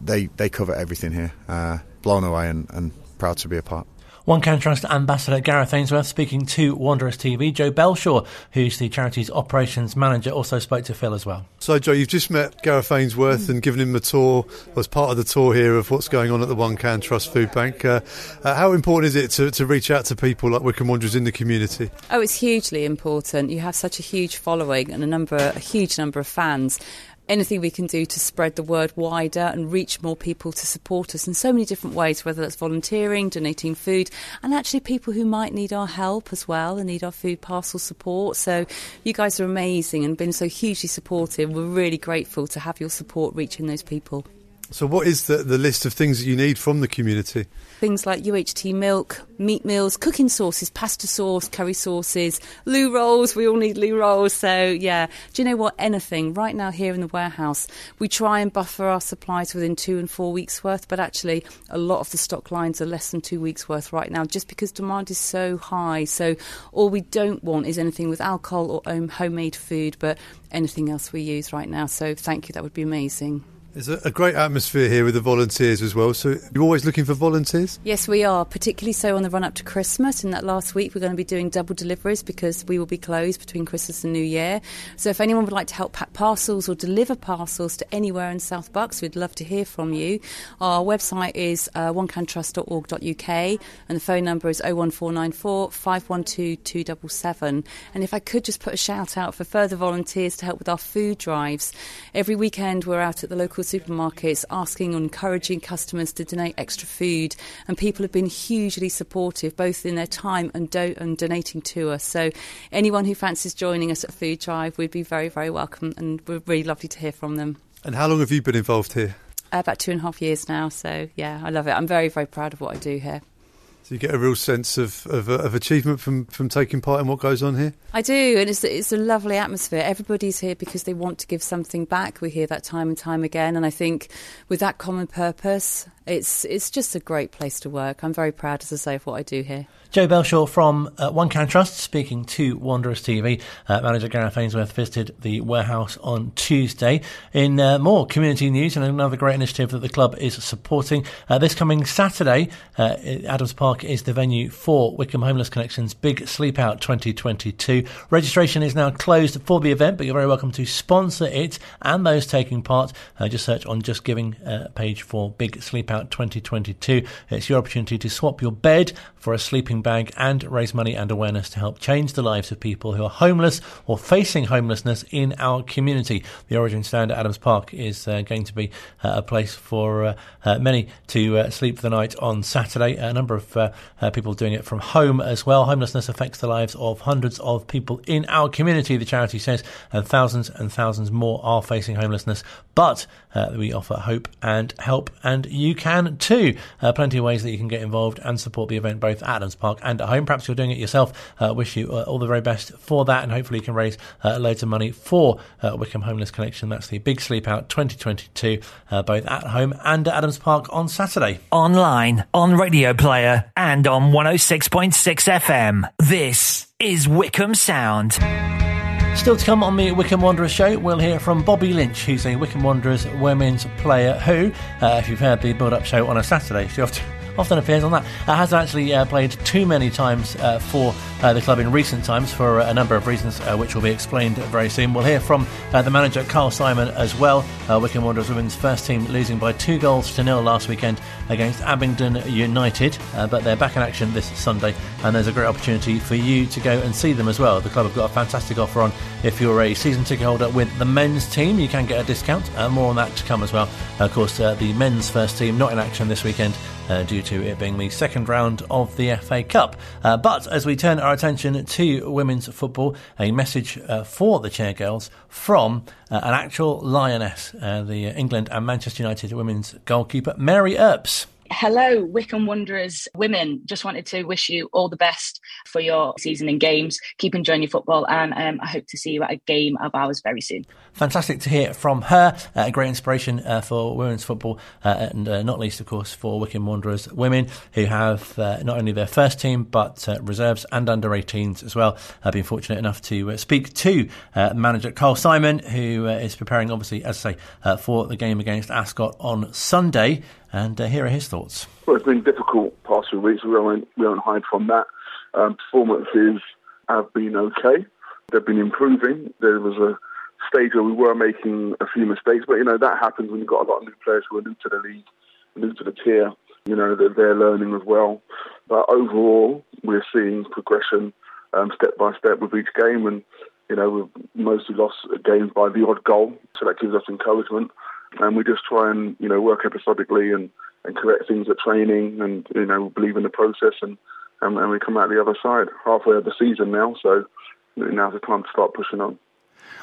They they cover everything here. Uh, blown away and, and proud to be a part. One Can Trust Ambassador Gareth Ainsworth speaking to Wanderers TV. Joe Belshaw, who's the charity's operations manager, also spoke to Phil as well. So, Joe, you've just met Gareth Ainsworth and given him a tour as part of the tour here of what's going on at the One Can Trust Food Bank. Uh, uh, how important is it to, to reach out to people like Wycombe Wanderers in the community? Oh, it's hugely important. You have such a huge following and a number, a huge number of fans anything we can do to spread the word wider and reach more people to support us in so many different ways, whether that's volunteering, donating food, and actually people who might need our help as well and need our food parcel support. So you guys are amazing and been so hugely supportive. We're really grateful to have your support reaching those people. So, what is the, the list of things that you need from the community? Things like UHT milk, meat meals, cooking sauces, pasta sauce, curry sauces, loo rolls. We all need loo rolls. So, yeah. Do you know what? Anything. Right now, here in the warehouse, we try and buffer our supplies within two and four weeks' worth, but actually, a lot of the stock lines are less than two weeks' worth right now just because demand is so high. So, all we don't want is anything with alcohol or homemade food, but anything else we use right now. So, thank you. That would be amazing. There's a, great atmosphere here with the volunteers as well. So you're always looking for volunteers? Yes, we are, particularly so on the run up to Christmas. In that last week, we're going to be doing double deliveries because we will be closed between Christmas and New Year. So if anyone would like to help pack parcels or deliver parcels to anywhere in South Bucks, we'd love to hear from you. Our website is uh, onecantrust.org.uk and the phone number is 01494 512 277. And if I could just put a shout out for further volunteers to help with our food drives. Every weekend, we're out at the local local supermarkets asking and encouraging customers to donate extra food, and people have been hugely supportive, both in their time and, do- and donating to us. So, anyone who fancies joining us at Food Drive, we'd be very, very welcome, and we're really lovely to hear from them. And how long have you been involved here? Uh, about two and a half years now. So, yeah, I love it. I'm very, very proud of what I do here. So you get a real sense of, of, of, achievement from, from taking part in what goes on here? I do, and it's, it's a lovely atmosphere. Everybody's here because they want to give something back. We hear that time and time again, and I think with that common purpose, it's it's just a great place to work. I'm very proud, as I say, of what I do here. Joe Belshaw from uh, One Can Trust speaking to Wanderers TV. Uh, Manager Gareth Ainsworth visited the warehouse on Tuesday. In uh, more community news and another great initiative that the club is supporting, uh, this coming Saturday, uh, Adams Park is the venue for Wycombe Homeless Connection's Big Sleep Out 2022. Registration is now closed for the event, but you're very welcome to sponsor it and those taking part. Uh, just search on Just Giving page for Big Sleep Out 2022. It's your opportunity to swap your bed for a sleeping bag and raise money and awareness to help change the lives of people who are homeless or facing homelessness in our community. The Origin Stand at Adams Park is uh, going to be uh, a place for uh, uh many to uh, sleep the night on Saturday. A number of uh, people doing it from home as well. Homelessness affects the lives of hundreds of people in our community, the charity says, and thousands and thousands more are facing homelessness. But we offer hope and help, and you can too. plenty of ways that you can get involved and support the event both at Adams Park and at home. Perhaps you're doing it yourself. Uh, wish you uh, all the very best for that, and hopefully you can raise uh, loads of money for uh, Wycombe Homeless Connection. That's the Big Sleep Out 2022, uh, both at home and at Adams Park on Saturday. Online, on Radio Player, and on 106.6 FM. This is Wycombe Sound. Still to come on the Wycombe Wanderers show, we'll hear from Bobby Lynch, who's a Wycombe Wanderers women's player who, uh, if you've heard the build up show on a Saturday, she often often appears on that. Uh, has actually uh, played too many times uh, for uh, the club in recent times for a number of reasons, uh, which will be explained very soon. We'll hear from uh, the manager Carl Simon as well. Wycombe Wanderers women's first team losing by two goals to nil last weekend against Abingdon United, but they're back in action this Sunday, and there's a great opportunity for you to go and see them as well. The club have got a fantastic offer on if you're a season ticket holder with the men's team. You can get a discount. more on that to come as well. Of course, the men's first team not in action this weekend uh, due to it being the second round of the FA Cup. Uh, but as we turn our attention to women's football, a message uh, for the Chairgirls from uh, an actual lioness, uh, the England and Manchester United women's goalkeeper, Mary Earps. Hello, Wycombe Wanderers women. Just wanted to wish you all the best for your season in games. Keep enjoying your football, and um, I hope to see you at a game of ours very soon. Fantastic to hear from her. Uh, a great inspiration uh, for women's football, uh, and uh, not least, of course, for Wycombe Wanderers women who have uh, not only their first team but reserves and under 18s as well. I've been fortunate enough to speak to manager Carl Simon, who is preparing, obviously, as I say, for the game against Ascot on Sunday and here are his thoughts. Well, it's been difficult past few weeks. We won't, we won't hide from that. Um, performances have been okay. They've been improving. There was a stage where we were making a few mistakes, but you know that happens when you've got a lot of new players who are new to the league, new to the tier. You know that they're learning as well. But overall, we're seeing progression um, step by step with each game, and you know we've mostly lost games by the odd goal, so that gives us encouragement and we just try and you know work episodically and, and correct things at training, and you know believe in the process, and, and we come out the other side halfway of the season now. So now's the time to start pushing on.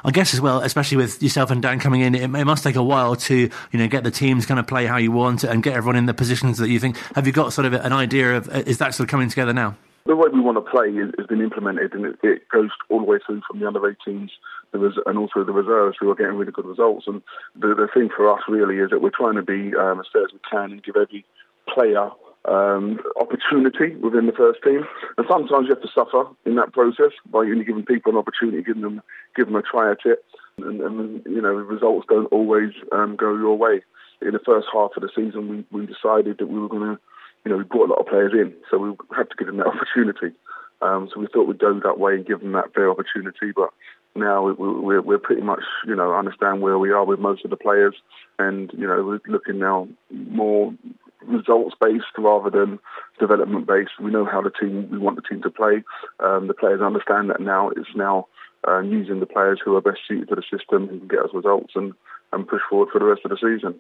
I guess as well, especially with yourself and Dan coming in, it, it, must take a while to you know get the teams kind of play how you want and get everyone in the positions that you think. Have you got sort of an idea of is that sort of coming together now? The way we want to play has been implemented, and it, it goes all the way through from the under 18s res- and also the reserves who are getting really good results. And the, the thing for us really is that we're trying to be um, as fair as we can and give every player um, opportunity within the first team. And sometimes you have to suffer in that process by only giving people an opportunity, giving them giving them a try at it. And, and you know, results don't always um, go your way. In the first half of the season, we, we decided that we were going to, you know, we brought a lot of players in, so we had to give them that opportunity. Um, so we thought we'd go that way and give them that fair opportunity. But now we're, we're pretty much, you know, understand where we are with most of the players, and you know, we're looking now more results based rather than development based. We know how the team we want the team to play. Um, the players understand that now. It's now uh, using the players who are best suited to the system who can get us results and, and push forward for the rest of the season.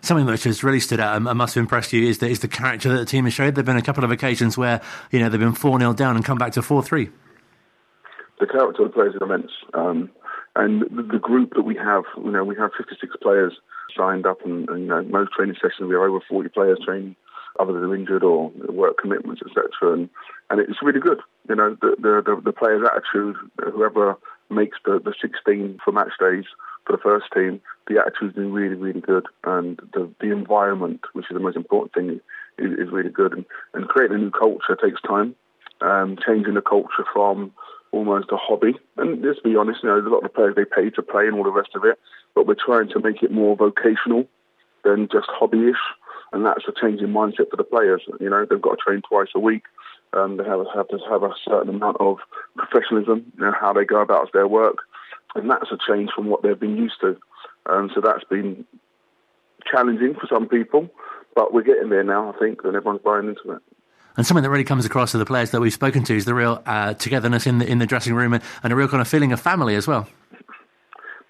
Something which has really stood out and must have impressed you is the, is the character that the team has showed. There have been a couple of occasions where you know they've been four 0 down and come back to four three. The character of the players is immense, um, and the, the group that we have, you know, we have 56 players signed up, and, and you know, most training sessions we have over 40 players training, other than injured or work commitments, etc. And and it's really good. You know, the the, the, players' attitude, whoever makes the, the 16 for match days for the first team, the attitude's been really, really good, and the the environment, which is the most important thing, is, is really good. And, and creating a new culture takes time. Um, changing the culture from almost a hobby. And let's be honest, you know, there's a lot of the players they pay to play and all the rest of it, but we're trying to make it more vocational than just hobbyish. And that's a change in mindset for the players. You know, they've got to train twice a week. Um, they have, have to have a certain amount of professionalism, you know, how they go about their work. And that's a change from what they've been used to. Um, so that's been challenging for some people, but we're getting there now, I think, and everyone's buying into it. And something that really comes across to the players that we've spoken to is the real uh, togetherness in the in the dressing room and, and, a real kind of feeling of family as well.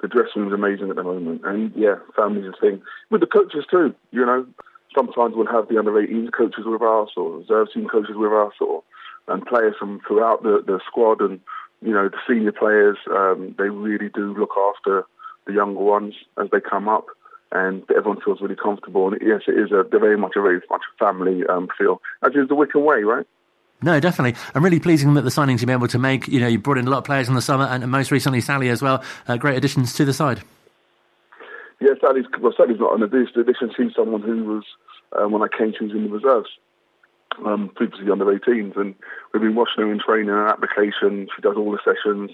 The dressing room's amazing at the moment, and yeah, family's a thing. With the coaches too, you know. Sometimes we'll have the under 18s coaches with us, or reserve team coaches with us, or and players from throughout the, the squad, and you know the senior players. Um, they really do look after the younger ones as they come up and everyone feels really comfortable. And yes, it is a very much a very much a family um, feel, as is the Wycombe way, right? No, definitely. I'm really pleasing that the signings you've been able to make. You know, you brought in a lot of players in the summer, and most recently Sally as well. Uh, great additions to the side. Yeah, Sally's well. Sally's not an addition. She's someone who was um, when I came, she was in the reserves. Um, previously under 18s, and we've been watching her in training and application. She does all the sessions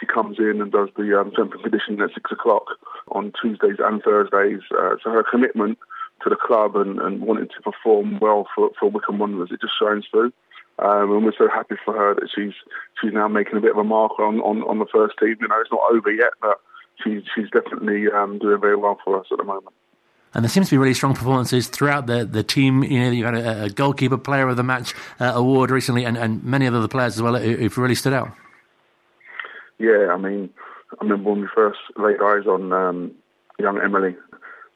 she comes in and does the um, strength and conditioning at six o'clock on Tuesdays and Thursdays. Uh, so her commitment to the club and, and wanting to perform well for, for Wycombe Wanderers, it just shines through. Um, and we're so happy for her that she's she's now making a bit of a mark on, on, on the first team. You know, it's not over yet, but she's she's definitely um, doing very well for us at the moment. And there seems to be really strong performances throughout the, the team. You know, you had a, a goalkeeper player of the match uh, award recently, and, and many other players as well who've really stood out yeah, I mean, I remember when we first laid eyes on um, young Emily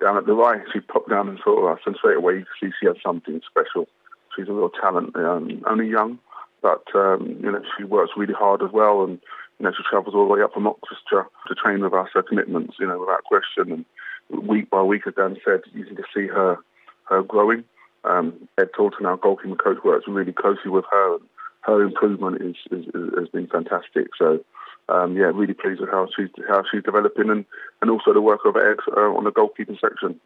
down at the right, she popped down and saw us, and straight away you could see she had something special. She's a real talent, um, only young, but um, you know she works really hard as well, and you know she travels all the way up from Oxfordshire to train with us. Her commitments, you know, without question, and week by week, as Dan said, you can see her her growing. Um, Ed Taunton, our goalkeeper coach, works really closely with her. And her improvement is, is, is, has been fantastic. So um, yeah, really pleased with how she's how she's developing and, and also the work of Ed uh, on the goalkeeping section.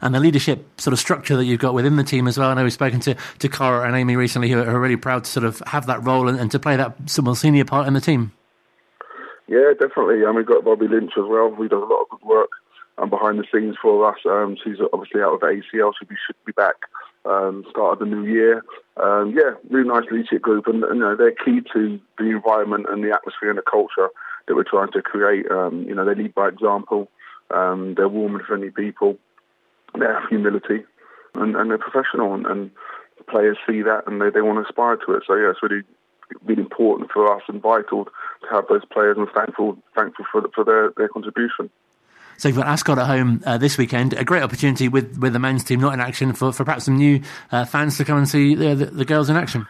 And the leadership sort of structure that you've got within the team as well. I know we've spoken to, to Cara and Amy recently who are really proud to sort of have that role and, and to play that more senior part in the team. Yeah, definitely. And we've got Bobby Lynch as well, who does a lot of good work um, behind the scenes for us. Um, she's obviously out of ACL, so we should be back um, start of the new year. Um, yeah, really nice leadership group, and, and, you know they're key to the environment and the atmosphere and the culture that we're trying to create. Um, you know, they lead by example. Um, they're warm and friendly people. They have humility, and, and they're professional, and, and players see that and they, they want to aspire to it. So yeah, it's really really important for us and vital to have those players, and thankful thankful for for their their contribution. So you've got Ascot at home uh, this weekend. A great opportunity with, with the men's team not in action for, for perhaps some new uh, fans to come and see the, the, the, girls in action.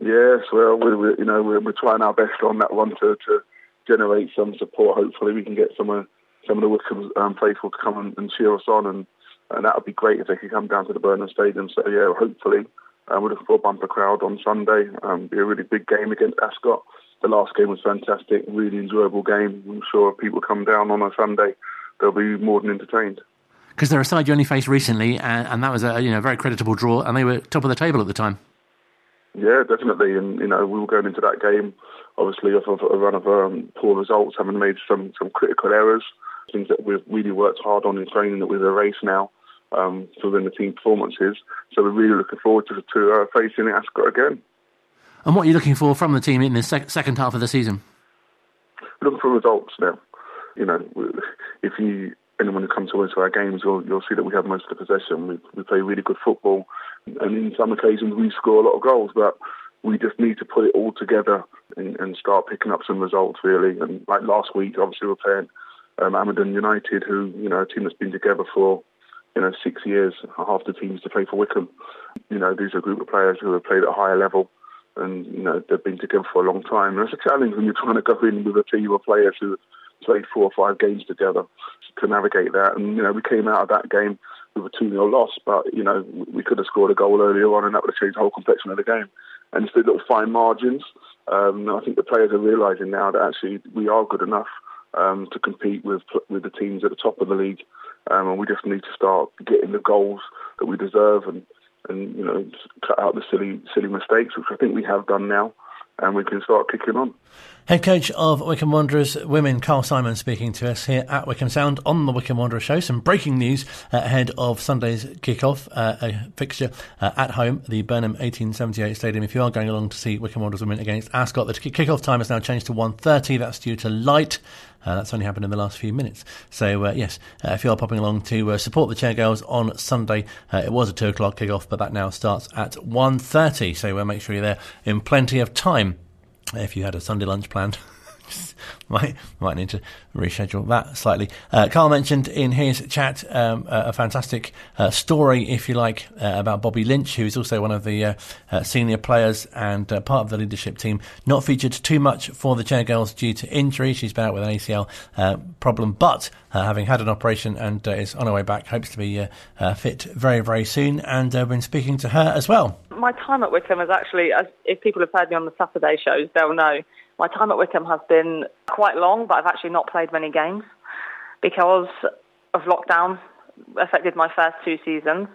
Yes, well, we, we, you know we're, we're, trying our best on that one to, to generate some support. Hopefully, we can get some of some of the Wycombe um, faithful to come and, and cheer us on, and and that would be great if they could come down to the Burnham Stadium. So yeah, hopefully, uh, we're looking for a bumper crowd on Sunday. Um, be a really big game against Ascot. The last game was fantastic, really enjoyable game. I'm sure if people come down on a Sunday, they'll be more than entertained. Because they're a side you only faced recently, and, and that was a you know very creditable draw, and they were top of the table at the time. Yeah, definitely. And, you know, we were going into that game, obviously, off of a run of um, poor results, having made some, some critical errors, things that we've really worked hard on in training that we've erased now um, within the team performances. So we're really looking forward to, to uh, facing Ascot again. And what are you looking for from the team in the sec- second half of the season? We're looking for results now. You know, if you anyone who comes to us for our games, you'll, you'll see that we have most of the possession. We, we play really good football, and in some occasions we score a lot of goals, but we just need to put it all together and, and start picking up some results, really. And like last week, obviously we're playing um, Abingdon United, who, you know, a team that's been together for, you know, six years, half the teams to play for Wycombe. You know, these are a group of players who have played at a higher level and, you know, they've been together for a long time. And it's a challenge when you're trying to go in with a team of players who played four or five games together to navigate that. And, you know, we came out of that game with a 2 0 loss, but, you know, we could have scored a goal earlier on and that would have changed the whole complexion of the game. And it's the little fine margins. Um, I think the players are realising now that actually we are good enough um, to compete with with the teams at the top of the league. Um, and we just need to start getting the goals that we deserve and, and you know, cut out the silly silly mistakes, which I think we have done now and we can start kicking on. Head coach of Wycombe Wanderers women, Carl Simon, speaking to us here at Wycombe Sound on the Wycombe Wanderers show. Some breaking news ahead of Sunday's kick-off uh, a fixture uh, at home, the Burnham 1878 Stadium. If you are going along to see Wycombe Wanderers women against Ascot, the kick-off time has now changed to 1.30. That's due to light. Uh, that's only happened in the last few minutes. So, uh, yes, uh, if you are popping along to uh, support the Chairgirls on Sunday, uh, it was a 2 o'clock kick-off, but that now starts at 1.30. So make sure you're there in plenty of time if you had a Sunday lunch planned. might might need to reschedule that slightly. Uh, Carl mentioned in his chat um, a, a, fantastic uh, story, if you like, uh, about Bobby Lynch, who is also one of the uh, uh, senior players and uh, part of the leadership team. Not featured too much for the Chairgirls due to injury. She's been out with an ACL problem, but having had an operation and is on her way back, hopes to be fit very very soon. And I've been speaking to her as well. My time at Wycombe is actually, if people have heard me on the Saturday shows, they'll know my time at Wycombe has been quite long, but I've actually not played many games because of lockdown affected my first two seasons.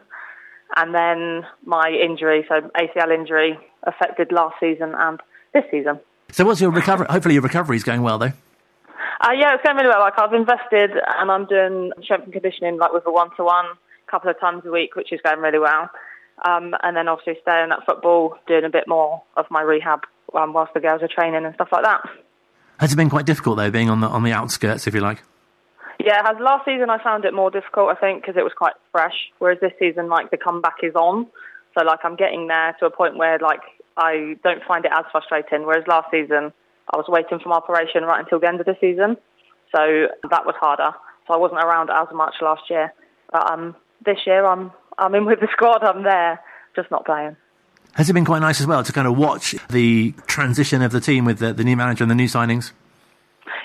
And then my injury, so ACL injury, affected last season and this season. So what's your recovery? Hopefully your recovery is going well though. Uh, yeah, it's going really well. Like I've invested and I'm doing strength and conditioning like with a one-to-one a couple of times a week, which is going really well. Um, and then obviously staying at football, doing a bit more of my rehab um, whilst the girls are training and stuff like that. Has it been quite difficult though, being on the on the outskirts, if you like? Yeah, has. Last season I found it more difficult, I think, because it was quite fresh. Whereas this season, like the comeback is on, so like I'm getting there to a point where like I don't find it as frustrating. Whereas last season I was waiting for my operation right until the end of the season, so that was harder. So I wasn't around as much last year. But um, this year I'm I'm in with the squad. I'm there, just not playing. Has it been quite nice as well to kind of watch the transition of the team with the, the new manager and the new signings?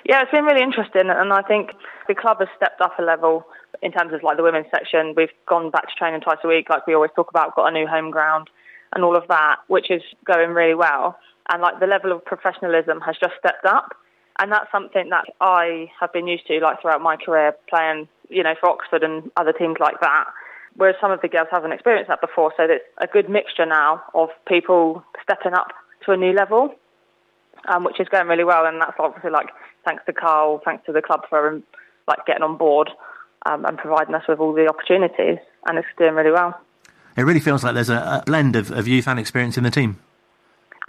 Yeah, it's been really interesting, and I think the club has stepped up a level in terms of like the women's section. We've gone back to training twice a week, like we always talk about, got a new home ground and all of that, which is going really well. And like the level of professionalism has just stepped up, and that's something that I have been used to, like throughout my career, playing, you know, for Oxford and other teams like that whereas some of the girls haven't experienced that before. So it's a good mixture now of people stepping up to a new level, um, which is going really well. And that's obviously like thanks to Carl, thanks to the club for um, like getting on board um, and providing us with all the opportunities, and it's doing really well. It really feels like there's a, a blend of, of youth and experience in the team.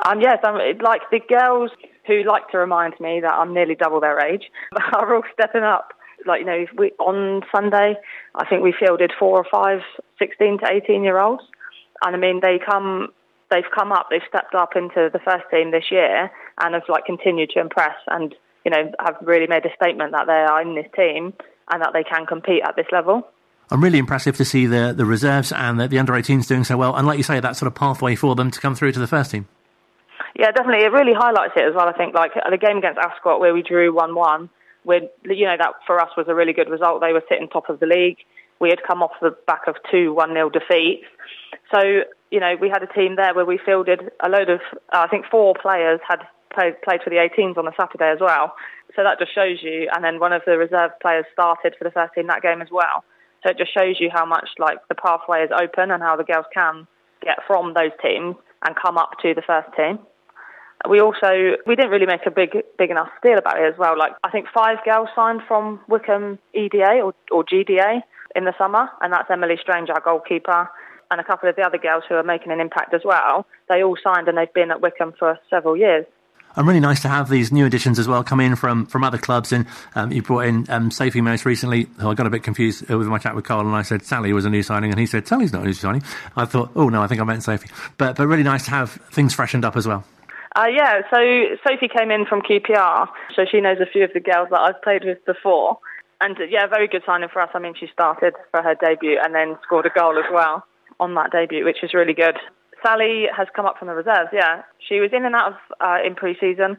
Um, yes, um, like the girls who like to remind me that I'm nearly double their age are all stepping up like you know we, on Sunday I think we fielded four or five 16 to 18 year olds and I mean they come they've come up they've stepped up into the first team this year and have like continued to impress and you know have really made a statement that they are in this team and that they can compete at this level. I'm really impressive to see the the reserves and the, the under 18s doing so well and like you say that sort of pathway for them to come through to the first team. Yeah, definitely. It really highlights it as well. I think like the game against Ascot where we drew one-one, where you know that for us was a really good result. They were sitting top of the league. We had come off the back of two one-nil defeats, so you know we had a team there where we fielded a load of uh, I think four players had played, played for the 18s on a Saturday as well. So that just shows you. And then one of the reserve players started for the first team that game as well. So it just shows you how much like the pathway is open and how the girls can get from those teams and come up to the first team. We also we didn't really make a big big enough deal about it as well. Like I think five girls signed from Wycombe EDA or, or GDA in the summer, and that's Emily Strange, our goalkeeper, and a couple of the other girls who are making an impact as well. They all signed and they've been at Wycombe for several years and really nice to have these new additions as well come in from, from other clubs. And um, you brought in um, Sophie most recently. Oh, I got a bit confused with my chat with Carl, and I said Sally was a new signing, and he said Sally's not a new signing. I thought, oh no, I think I meant Sophie. But but really nice to have things freshened up as well. Uh, yeah, so Sophie came in from QPR, so she knows a few of the girls that I've played with before. And yeah, very good signing for us. I mean, she started for her debut and then scored a goal as well on that debut, which is really good. Sally has come up from the reserves, yeah. She was in and out of uh, in pre-season.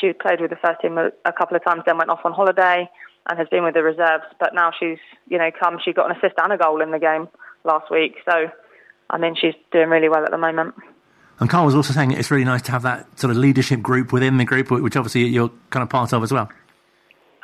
She played with the first team a, a couple of times, then went off on holiday and has been with the reserves. But now she's, you know, come. She got an assist and a goal in the game last week. So, I mean, she's doing really well at the moment. And Carl was also saying it's really nice to have that sort of leadership group within the group, which obviously you're kind of part of as well.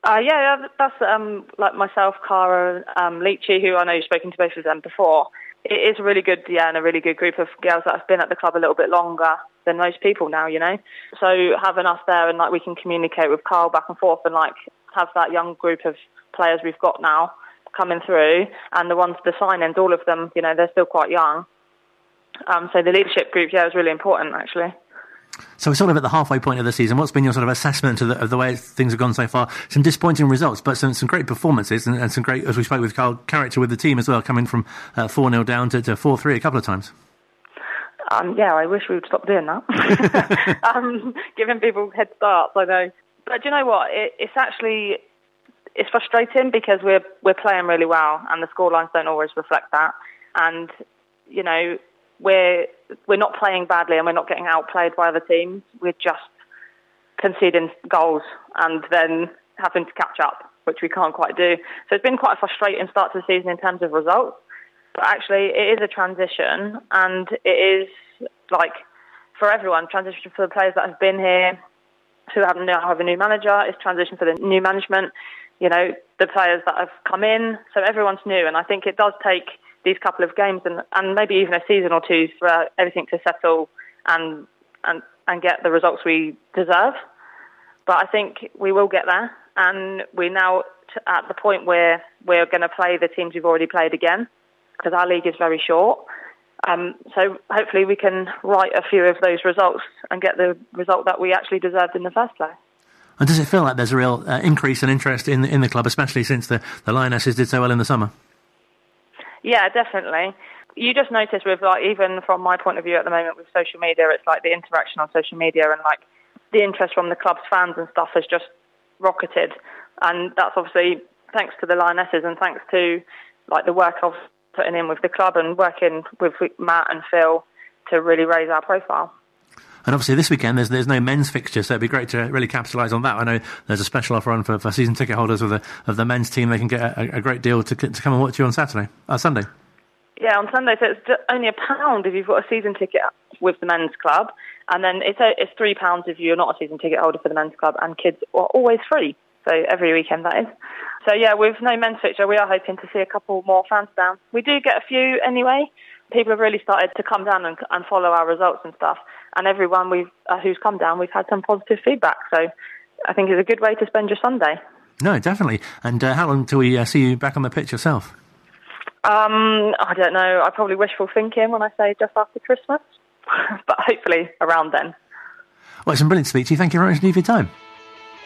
Uh, yeah, that's um, like myself, Cara, um, Leachy, who I know you've spoken to both of them before it is really good, yeah, and a really good group of girls that have been at the club a little bit longer than most people now, you know. So having us there and like we can communicate with Carl back and forth and like have that young group of players we've got now coming through, and the ones the signings, all of them, you know, they're still quite young. Um, so the leadership group, yeah, was really important actually. So we're sort of at the halfway point of the season. What's been your sort of assessment of the, of the way things have gone so far? Some disappointing results, but some, some great performances and, and some great, as we spoke with Carl, character with the team as well, coming from uh, 4 0 down to 4 3 a couple of times. Um, yeah, I wish we would stop doing that. um, giving people head starts, I know. But do you know what? It, it's actually it's frustrating because we're we're playing really well, and the scorelines don't always reflect that. And you know, we're we're not playing badly and we're not getting outplayed by other teams. We're just conceding goals and then having to catch up, which we can't quite do. So it's been quite a frustrating start to the season in terms of results. But actually, it is a transition, and it is like for everyone transition for the players that have been here, who have now have a new manager. It's transition for the new management. You know, the players that have come in. So everyone's new, and I think it does take these couple of games and, and maybe even a season or two for everything to settle and and and get the results we deserve. But I think we will get there, and we're now t- at the point where we're going to play the teams we've already played again because our league is very short. Um, so hopefully we can write a few of those results and get the result that we actually deserved in the first place. And does it feel like there's a real uh, increase in interest in in the club, especially since the the Lionesses did so well in the summer? Yeah, definitely. You just notice with like even from my point of view at the moment with social media, it's like the interaction on social media and like the interest from the club's fans and stuff has just rocketed, and that's obviously thanks to the Lionesses and thanks to like the work of putting in with the club and working with Matt and Phil to really raise our profile. And obviously, this weekend there's there's no men's fixture, so it'd be great to really capitalise on that. I know there's a special offer on for, for season ticket holders of the of the men's team. They can get a, a great deal to to come and watch you on Saturday, uh, Sunday. Yeah, on Sunday, so it's only a pound if you've got a season ticket with the men's club, and then it's a, it's three pounds if you're not a season ticket holder for the men's club, and kids are always free. So every weekend that is. So yeah, with no men's fixture, we are hoping to see a couple more fans down. We do get a few anyway. People have really started to come down and, and follow our results and stuff and everyone we've uh, who's come down, we've had some positive feedback. So I think it's a good way to spend your Sunday. No, definitely. And uh, how long till we uh, see you back on the pitch yourself? Um, I don't know. I probably wishful thinking when I say just after Christmas, but hopefully around then. Well, it's been brilliant to speak to you. Thank you very much indeed for your time.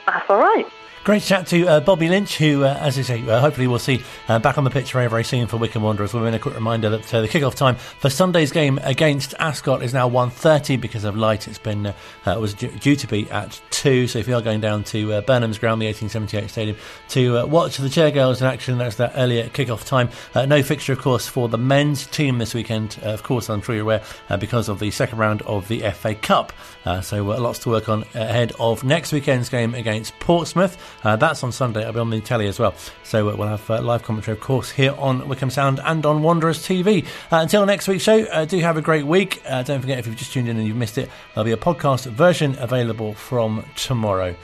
That's all right. Great chat to uh, Bobby Lynch, who, uh, as I say, uh, hopefully we'll see uh, back on the pitch very, very soon for Wycombe Wanderers. We're in a quick reminder that uh, the kick-off time for Sunday's game against Ascot is now 1.30 because of light. It's been uh, was due to be at 2, so if you are going down to Burnham's Ground, the 1878 Stadium, to watch the Chairgirls in action, that's that earlier kick-off time. no fixture, of course, for the men's team this weekend, of course, I'm sure you're aware, because of the second round of the FA Cup. so lots to work on ahead of next weekend's game against Portsmouth. Uh, that's on Sunday. I'll be on the telly as well. So uh, we'll have uh, live commentary, of course, here on Wycombe Sound and on Wanderers TV. Uh, until next week's show, uh, do have a great week. Uh, don't forget, if you've just tuned in and you've missed it, there'll be a podcast version available from tomorrow.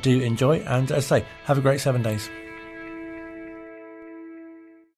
do enjoy, and as I say, have a great seven days.